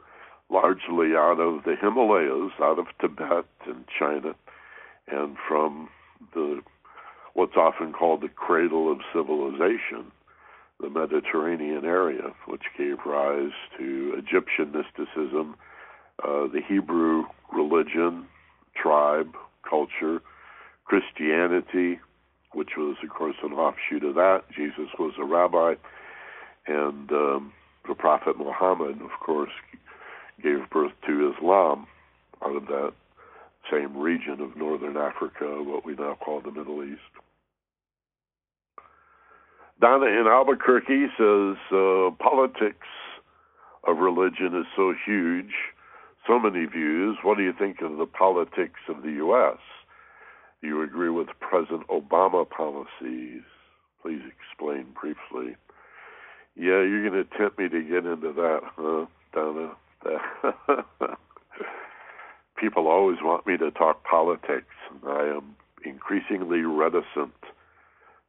largely out of the Himalayas, out of Tibet and China, and from the what's often called the cradle of civilization, the Mediterranean area, which gave rise to Egyptian mysticism, uh, the Hebrew religion, tribe, culture, Christianity, which was, of course, an offshoot of that. Jesus was a rabbi, and um, the Prophet Muhammad, of course, gave birth to Islam out of that same region of northern Africa, what we now call the Middle East. Donna in Albuquerque says uh, politics of religion is so huge, so many views. What do you think of the politics of the U.S.? Do you agree with President Obama policies? Please explain briefly. Yeah, you're going to tempt me to get into that, huh, Donna? People always want me to talk politics, and I am increasingly reticent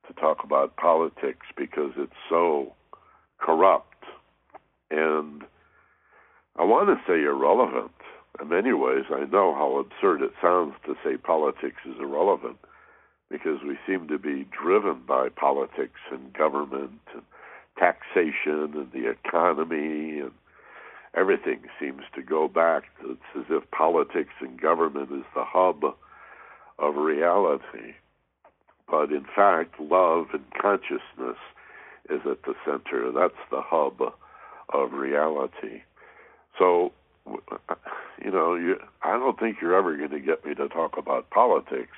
to talk about politics because it's so corrupt and I want to say irrelevant. In many ways, I know how absurd it sounds to say politics is irrelevant because we seem to be driven by politics and government and taxation and the economy and everything seems to go back. It's as if politics and government is the hub of reality. But in fact, love and consciousness is at the center. That's the hub of reality. So, you know, you, I don't think you're ever going to get me to talk about politics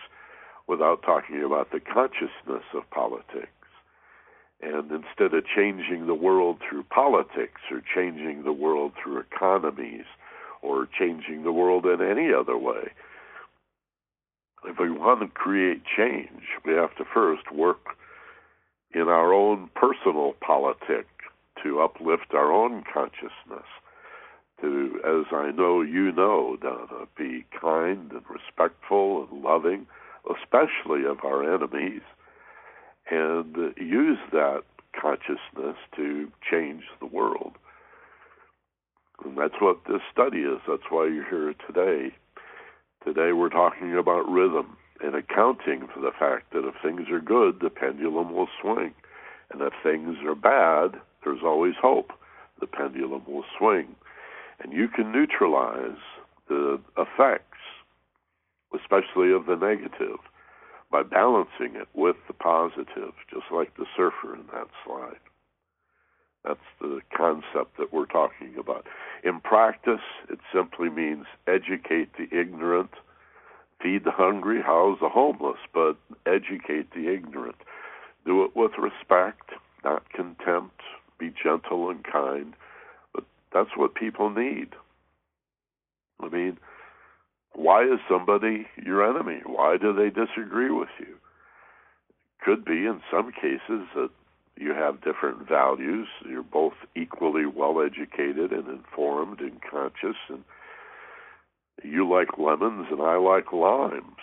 without talking about the consciousness of politics. And instead of changing the world through politics or changing the world through economies or changing the world in any other way, if we want to create change, we have to first work in our own personal politic to uplift our own consciousness. To, as I know you know, Donna, be kind and respectful and loving, especially of our enemies, and use that consciousness to change the world. And that's what this study is. That's why you're here today. Today we're talking about rhythm and accounting for the fact that if things are good, the pendulum will swing. And if things are bad, there's always hope. The pendulum will swing. And you can neutralize the effects, especially of the negative, by balancing it with the positive, just like the surfer in that slide. That's the concept that we're talking about. In practice, it simply means educate the ignorant, feed the hungry, house the homeless, but educate the ignorant. Do it with respect, not contempt. Be gentle and kind. But that's what people need. I mean, why is somebody your enemy? Why do they disagree with you? Could be in some cases that you have different values. You're both equally well educated and informed and conscious, and you like lemons and I like limes.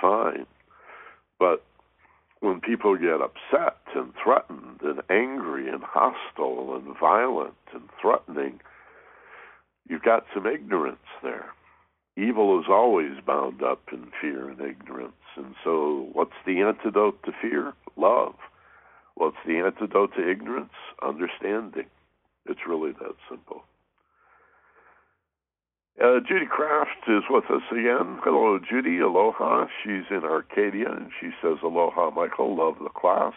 Fine. But when people get upset and threatened and angry and hostile and violent and threatening, you've got some ignorance there. Evil is always bound up in fear and ignorance. And so, what's the antidote to fear? Love. What's the antidote to ignorance? Understanding. It's really that simple. Uh, Judy Kraft is with us again. Hello, Judy. Aloha. She's in Arcadia, and she says, Aloha, Michael. Love the class.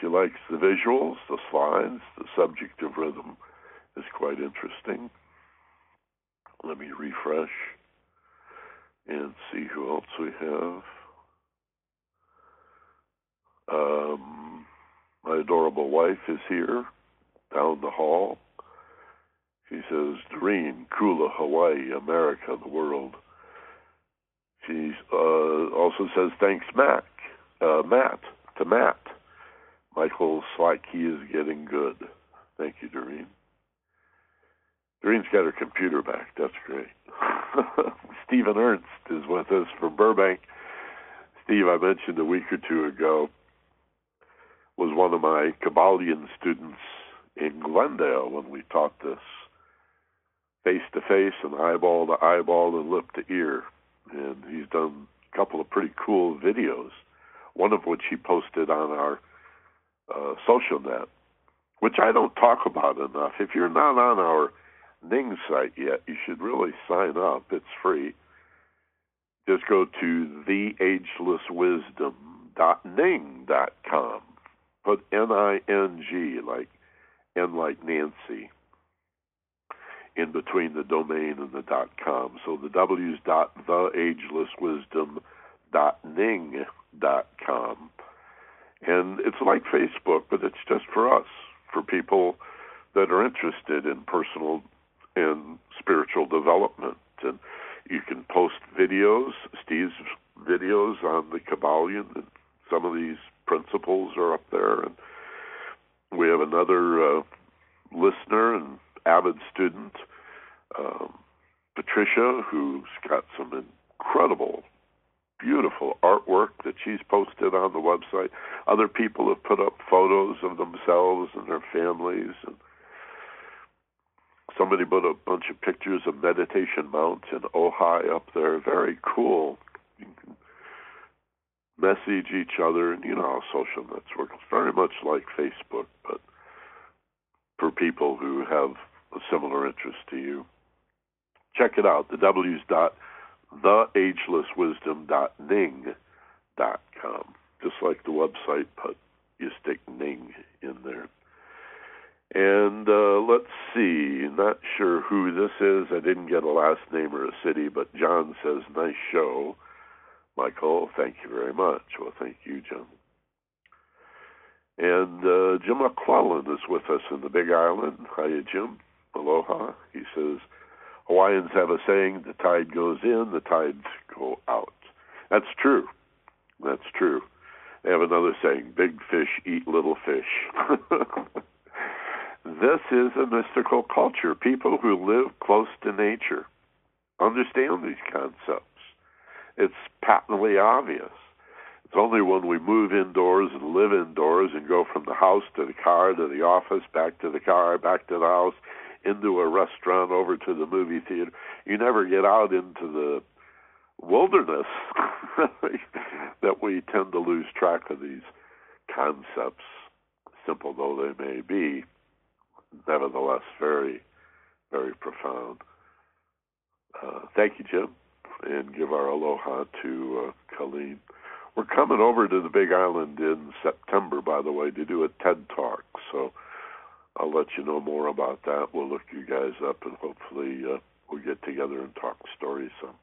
She likes the visuals, the slides, the subject of rhythm is quite interesting. Let me refresh and see who else we have. Um, my adorable wife is here down the hall. She says, Doreen, Kula, Hawaii, America, the world. She uh, also says, thanks, Mac, uh, Matt, to Matt. Michael slack key is getting good. Thank you, Doreen. Doreen's got her computer back. That's great. Stephen Ernst is with us from Burbank. Steve, I mentioned a week or two ago, was one of my Kybalion students in Glendale when we taught this face to face and eyeball to eyeball and lip to ear. And he's done a couple of pretty cool videos, one of which he posted on our uh, social net, which I don't talk about enough. If you're not on our Ning site yet, you should really sign up. It's free. Just go to theagelesswisdom.ning.com. Put N I N G, like N like Nancy in between the domain and the dot com. So the W's dot the ageless wisdom dot ning dot com. And it's like Facebook, but it's just for us, for people that are interested in personal and spiritual development. And you can post videos, Steve's videos on the Kybalion, and some of these principles are up there. And we have another uh, listener and avid student um, Patricia, who's got some incredible, beautiful artwork that she's posted on the website. Other people have put up photos of themselves and their families and somebody put a bunch of pictures of meditation mounts in Ojai up there. Very cool. You can message each other, and you know social networks very much like Facebook, but for people who have a similar interest to you. Check it out. The W's dot the agelesswisdom. dot ning. dot com. Just like the website, but you stick Ning in there. And uh, let's see, not sure who this is. I didn't get a last name or a city, but John says, nice show. Michael, thank you very much. Well, thank you, Jim. And uh, Jim McClellan is with us in the Big Island. Hiya, Jim. Aloha. He says, Hawaiians have a saying, the tide goes in, the tides go out. That's true. That's true. They have another saying, big fish eat little fish. this is a mystical culture. People who live close to nature understand these concepts. It's patently obvious. It's only when we move indoors and live indoors and go from the house to the car to the office, back to the car, back to the house, into a restaurant, over to the movie theater. You never get out into the wilderness that we tend to lose track of these concepts, simple though they may be, nevertheless very, very profound. Uh, thank you, Jim, and give our aloha to uh, Colleen. We're coming over to the Big Island in September, by the way, to do a TED Talk. So I'll let you know more about that. We'll look you guys up, and hopefully uh, we'll get together and talk stories some.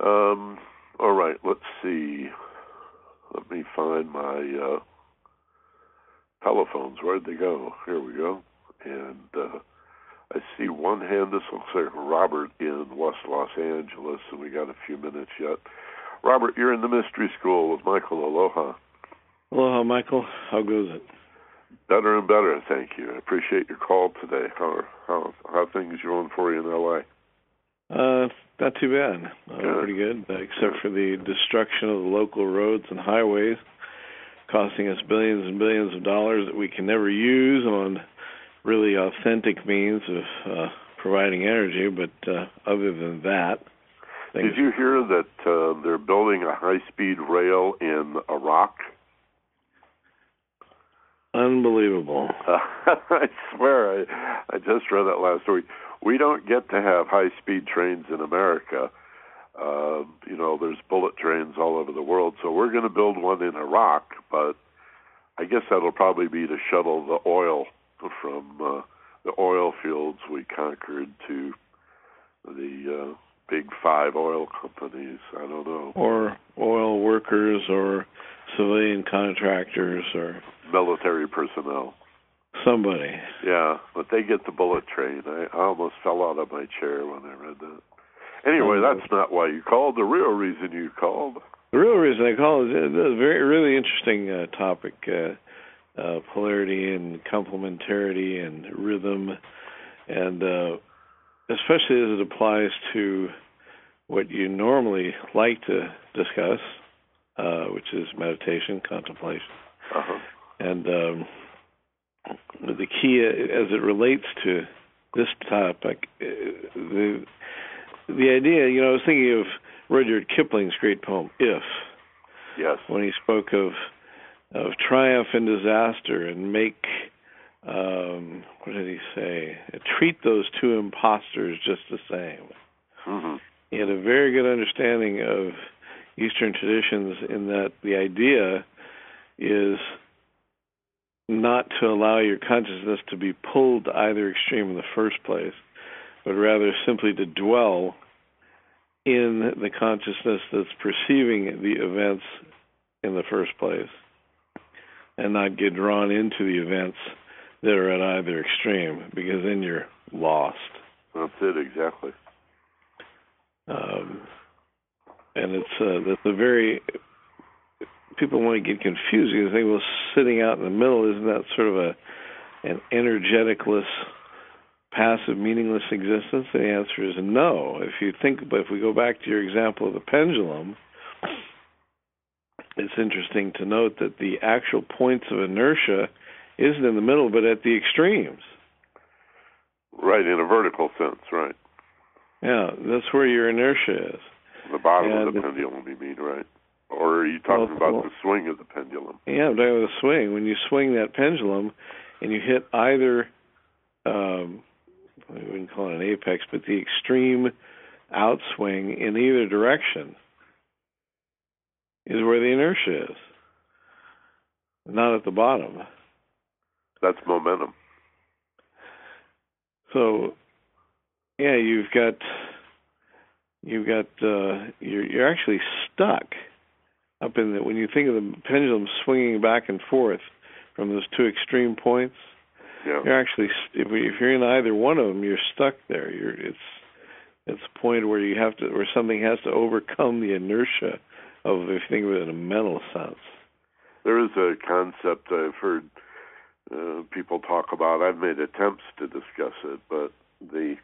Um, all right, let's see. Let me find my uh, telephones. Where'd they go? Here we go. And uh, I see one hand. This looks like Robert in West Los Angeles, and we got a few minutes yet. Robert, you're in the Mystery School with Michael Aloha. Aloha, Michael. How goes it? Better and better, thank you. I appreciate your call today. How how how things going for you in L.A.? Uh, not too bad. Uh, good. Pretty good, uh, except for the destruction of the local roads and highways, costing us billions and billions of dollars that we can never use on really authentic means of uh, providing energy. But uh, other than that, did you hear that uh, they're building a high-speed rail in Iraq? Unbelievable. Uh, I swear, I, I just read that last week. We don't get to have high-speed trains in America. Uh, you know, there's bullet trains all over the world, so we're going to build one in Iraq, but I guess that'll probably be to shuttle the oil from uh, the oil fields we conquered to the uh, big five oil companies. I don't know. Or oil workers or civilian contractors or military personnel. Somebody. Yeah, but they get the bullet train. I, I almost fell out of my chair when I read that. Anyway, oh, that's not why you called. The real reason you called. The real reason I called is a very really interesting uh, topic. Uh, uh, polarity and complementarity and rhythm, and uh, especially as it applies to what you normally like to discuss, uh, which is meditation, contemplation. Uh-huh. And um, the key, as it relates to this topic, uh, the the idea, you know, I was thinking of Rudyard Kipling's great poem "If." Yes. When he spoke of of triumph and disaster, and make um, what did he say? Treat those two impostors just the same. Mm-hmm. He had a very good understanding of Eastern traditions in that the idea is not to allow your consciousness to be pulled to either extreme in the first place, but rather simply to dwell in the consciousness that's perceiving the events in the first place and not get drawn into the events that are at either extreme because then you're lost. That's it exactly. Um, and it's uh, that's a very people want to get confused because they well sitting out in the middle isn't that sort of a an energeticless passive, meaningless existence? The answer is no. If you think, but if we go back to your example of the pendulum, it's interesting to note that the actual points of inertia isn't in the middle, but at the extremes. Right, in a vertical sense, right. Yeah, that's where your inertia is. The bottom and of the pendulum, you mean, right? Or are you talking well, about well, the swing of the pendulum? Yeah, I'm talking about the swing. When you swing that pendulum and you hit either, um, we wouldn't call it an apex, but the extreme outswing in either direction is where the inertia is, not at the bottom. That's momentum. So, yeah, you've got you've got uh, you're you're actually stuck up in the when you think of the pendulum swinging back and forth from those two extreme points. Yeah. You're actually if, if you're in either one of them, you're stuck there. You're it's it's a point where you have to where something has to overcome the inertia of if you think of it in a mental sense. There is a concept I've heard uh, people talk about. I've made attempts to discuss it, but the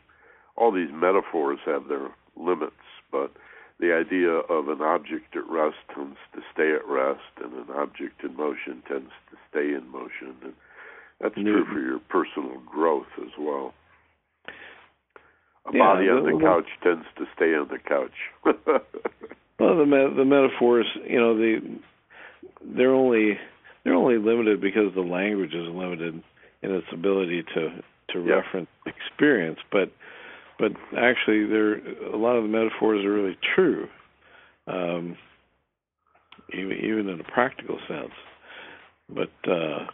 all these metaphors have their limits. But the idea of an object at rest tends to stay at rest, and an object in motion tends to stay in motion. And that's mm-hmm. true for your personal growth as well. A yeah, body on the couch tends to stay on the couch. well, the me- the metaphors, you know, the they're only they're only limited because the language is limited in its ability to to reference experience, but but actually, there a lot of the metaphors are really true, um, even even in a practical sense. But uh,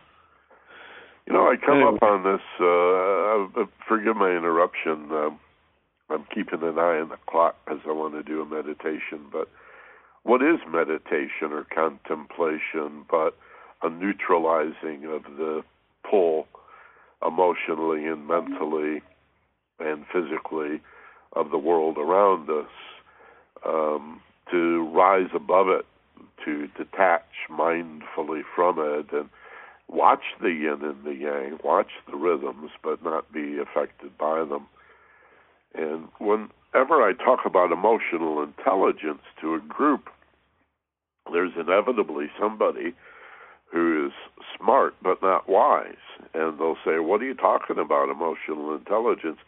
you know, I come anyway. up on this. Uh, uh, forgive my interruption. Um, I'm keeping an eye on the clock because I want to do a meditation. But what is meditation or contemplation but a neutralizing of the pull emotionally and mentally and physically of the world around us, um, to rise above it, to detach mindfully from it, and watch the yin and the yang, watch the rhythms, but not be affected by them. And whenever I talk about emotional intelligence to a group, there's inevitably somebody who is smart but not wise. And they'll say, What are you talking about, emotional intelligence?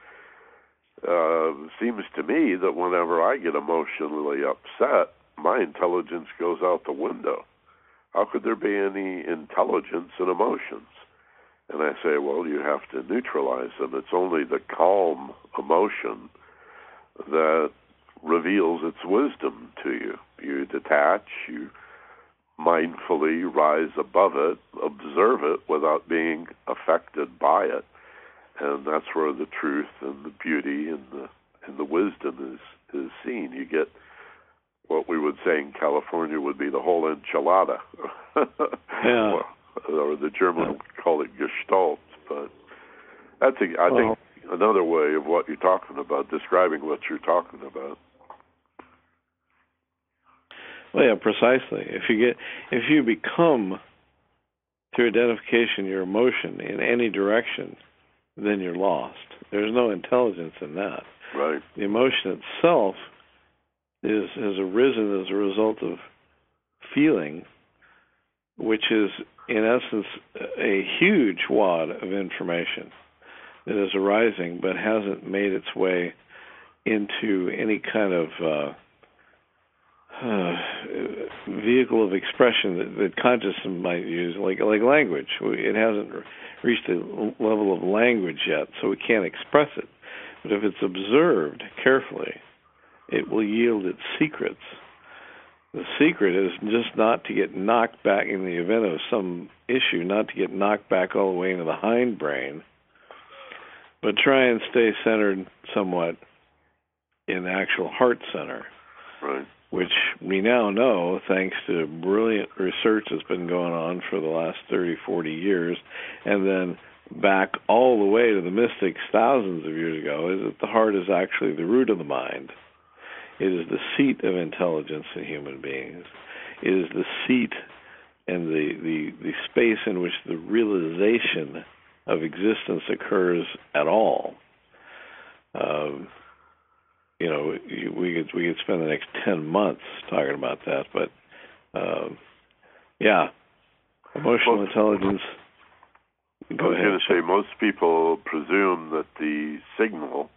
uh, seems to me that whenever I get emotionally upset, my intelligence goes out the window. How could there be any intelligence in emotions? And I say, well, you have to neutralize them. It's only the calm emotion that reveals its wisdom to you. You detach, you mindfully rise above it, observe it without being affected by it and that's where the truth and the beauty and the and the wisdom is is seen. You get what we would say in California would be the whole enchilada. yeah. Or the German would call it Gestalt, but that's a, I well, think another way of what you're talking about, describing what you're talking about. Well, yeah, precisely. If you get if you become through identification your emotion in any direction, then you're lost. There's no intelligence in that. Right. The emotion itself is has arisen as a result of feeling, which is in essence a huge wad of information that is arising but hasn't made its way into any kind of uh, uh, vehicle of expression that, that consciousness might use, like like language. It hasn't reached a level of language yet, so we can't express it. But if it's observed carefully, it will yield its secrets. The secret is just not to get knocked back in the event of some issue, not to get knocked back all the way into the hindbrain, but try and stay centered somewhat in the actual heart center. Right which we now know, thanks to brilliant research that's been going on for the last 30, 40 years, and then back all the way to the mystics thousands of years ago, is that the heart is actually the root of the mind. It is the seat of intelligence in human beings. It is the seat and the, the, the space in which the realization of existence occurs at all. Um, you know, we could we could spend the next ten months talking about that, but um, yeah, emotional intelligence. Go I was going to say most people presume that the signal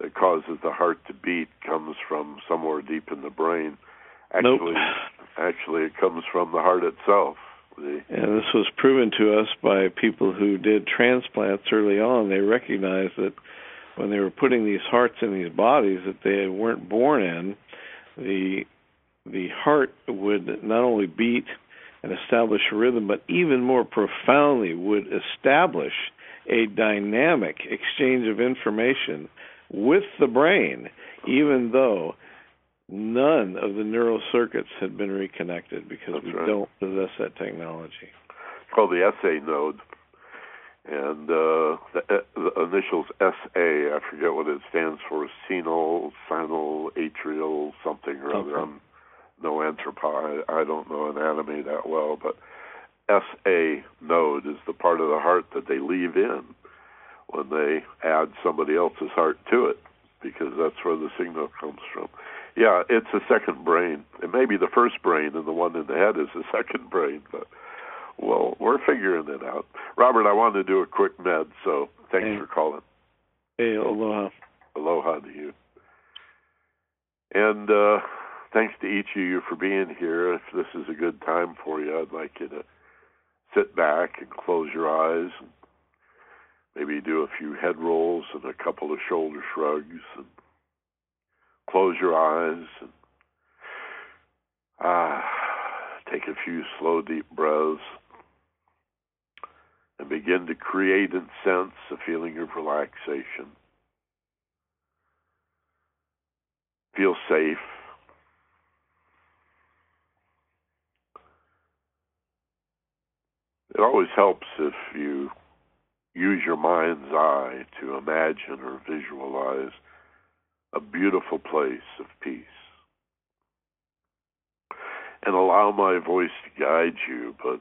that causes the heart to beat comes from somewhere deep in the brain. Actually, nope. actually, it comes from the heart itself. The, and this was proven to us by people who did transplants early on. They recognized that when they were putting these hearts in these bodies that they weren't born in, the the heart would not only beat and establish a rhythm, but even more profoundly would establish a dynamic exchange of information with the brain, even though none of the neural circuits had been reconnected because That's we right. don't possess that technology. It's called the SA node and uh, the, uh, the initials SA. I forget what it stands for. Senile, sinal, atrial, something or other. Okay. I'm no anthropo. I, I don't know anatomy that well, but SA node is the part of the heart that they leave in when they add somebody else's heart to it, because that's where the signal comes from. Yeah, it's a second brain. It may be the first brain, and the one in the head is the second brain, but well, we're figuring it out. Robert, I wanted to do a quick med, so thanks hey. for calling. Hey, aloha. Aloha to you. And uh, thanks to each of you for being here. If this is a good time for you, I'd like you to sit back and close your eyes and maybe do a few head rolls and a couple of shoulder shrugs and close your eyes and ah, take a few slow, deep breaths and begin to create and sense a feeling of relaxation. Feel safe. It always helps if you use your mind's eye to imagine or visualize a beautiful place of peace. And allow my voice to guide you, but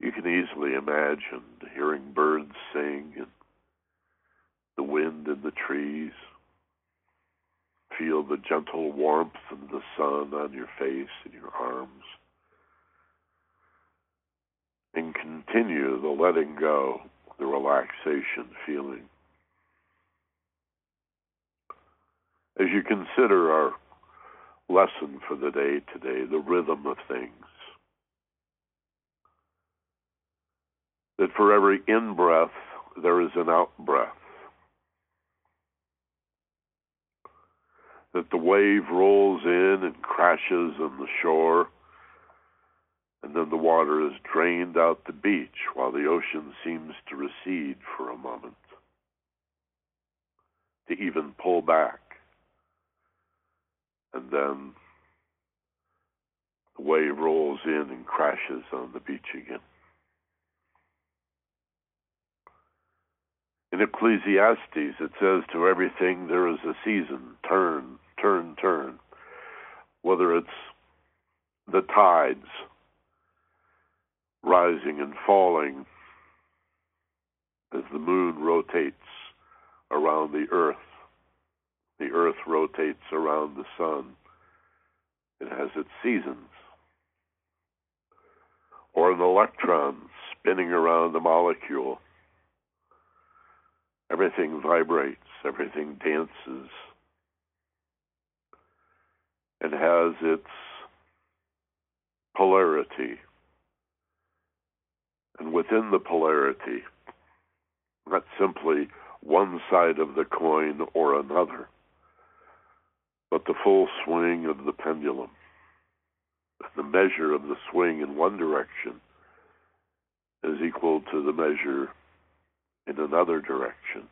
you can easily imagine hearing birds sing and the wind in the trees. Feel the gentle warmth of the sun on your face and your arms. Continue the letting go, the relaxation feeling. As you consider our lesson for the day today, the rhythm of things, that for every in breath, there is an out breath. That the wave rolls in and crashes on the shore, and then the water is drained out the beach while the ocean seems to recede for a moment, to even pull back. And then the wave rolls in and crashes on the beach again. In Ecclesiastes, it says, To everything there is a season, turn, turn, turn. Whether it's the tides rising and falling as the moon rotates around the earth, the earth rotates around the sun. It has its seasons. Or an electron spinning around the molecule Everything vibrates, everything dances, and has its polarity. And within the polarity, not simply one side of the coin or another, but the full swing of the pendulum. The measure of the swing in one direction is equal to the measure in another direction.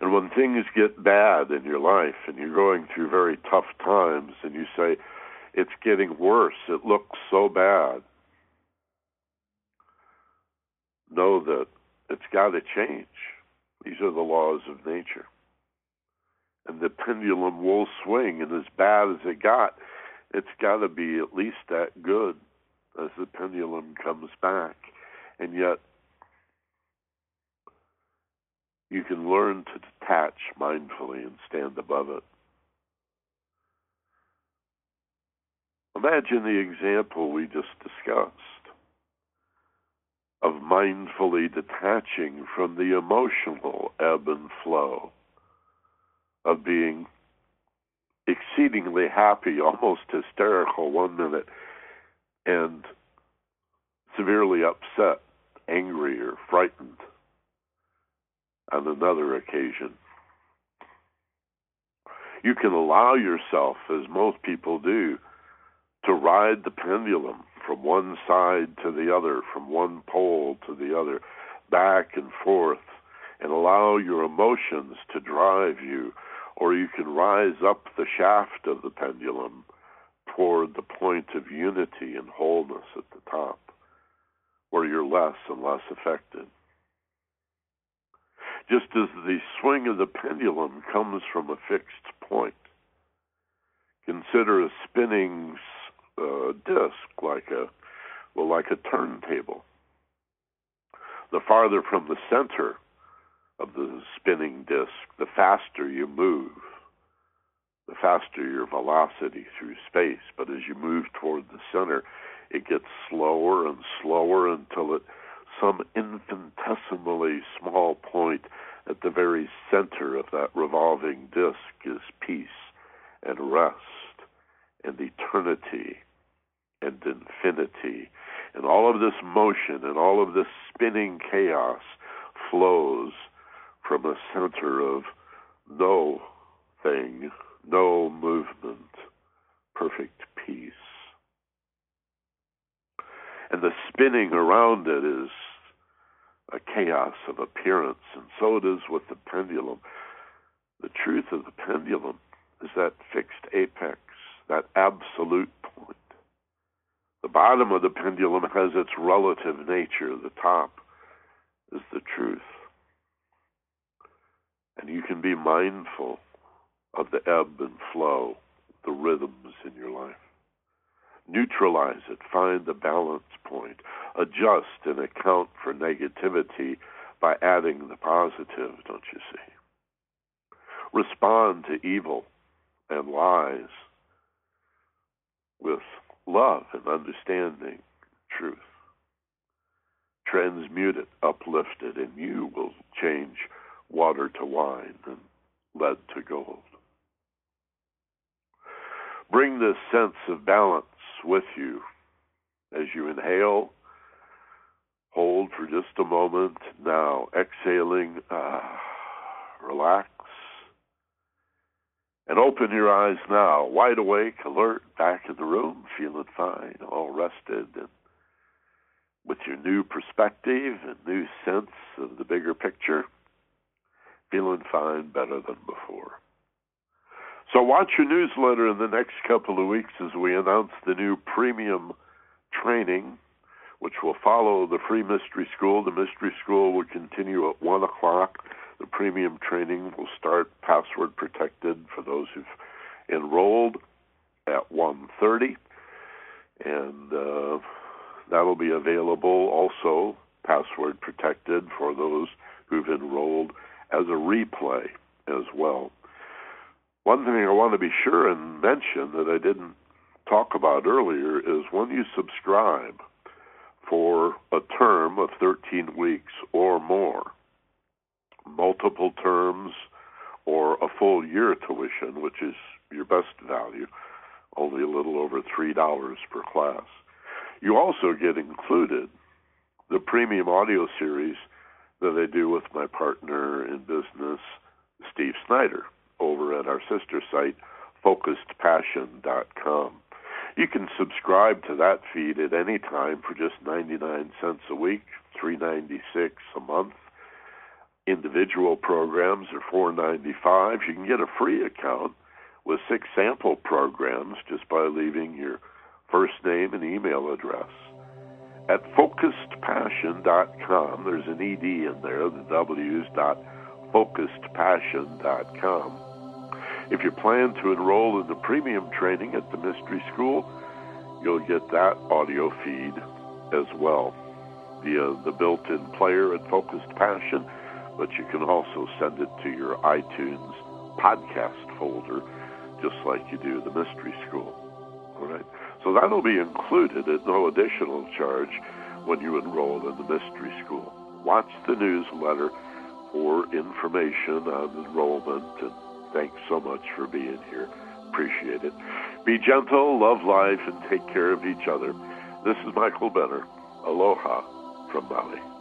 And when things get bad in your life and you're going through very tough times and you say, it's getting worse, it looks so bad, know that it's got to change. These are the laws of nature. And the pendulum will swing, and as bad as it got, it's got to be at least that good as the pendulum comes back. And yet, you can learn to detach mindfully and stand above it. Imagine the example we just discussed of mindfully detaching from the emotional ebb and flow, of being exceedingly happy, almost hysterical one minute, and severely upset, angry, or frightened on another occasion. You can allow yourself, as most people do, to ride the pendulum from one side to the other, from one pole to the other, back and forth, and allow your emotions to drive you. Or you can rise up the shaft of the pendulum toward the point of unity and wholeness at the top, where you're less and less affected. Just as the swing of the pendulum comes from a fixed point, consider a spinning uh, disc, like a well, like a turntable. The farther from the center of the spinning disc, the faster you move, the faster your velocity through space. But as you move toward the center, it gets slower and slower until at some infinitesimally small point at the very center of that revolving disc is peace and rest and eternity and infinity. And all of this motion and all of this spinning chaos flows from a center of no thing, no movement, perfect peace. And the spinning around it is a chaos of appearance, and so it is with the pendulum. The truth of the pendulum is that fixed apex, that absolute. The bottom of the pendulum has its relative nature. The top is the truth. And you can be mindful of the ebb and flow, the rhythms in your life. Neutralize it, find the balance point, adjust and account for negativity by adding the positive, don't you see? Respond to evil and lies with love and understanding truth. Transmute it, uplift it, and you will change water to wine and lead to gold. Bring this sense of balance with you as you inhale. Hold for just a moment. Now, exhaling, uh, relax. And open your eyes now, wide awake, alert, back in the room, feeling fine, all rested, and with your new perspective and new sense of the bigger picture, feeling fine, better than before. So watch your newsletter in the next couple of weeks as we announce the new premium training, which will follow the free mystery school. The mystery school will continue at one o'clock the premium training will start password protected for those who've enrolled at 1:30, and uh, that'll be available also password protected for those who've enrolled as a replay as well. One thing I want to be sure and mention that I didn't talk about earlier is when you subscribe for a term of 13 weeks or more, multiple terms or a full year tuition, which is your best value, only a little over $3 per class. You also get included the premium audio series that I do with my partner in business, Steve Snyder, over at our sister site, focusedpassion.com. You can subscribe to that feed at any time for just 99 cents a week, 396 a month individual programs are four ninety five. You can get a free account with six sample programs just by leaving your first name and email address. At focusedpassion.com, there's an ED in there, the W's dot focusedpassion.com. If you plan to enroll in the premium training at the Mystery School, you'll get that audio feed as well via the built-in player at Focused Passion but you can also send it to your iTunes podcast folder, just like you do the Mystery School. All right. So that'll be included at no additional charge when you enroll in the Mystery School. Watch the newsletter for information on enrollment, and thanks so much for being here. Appreciate it. Be gentle, love life, and take care of each other. This is Michael Benner. Aloha from Maui.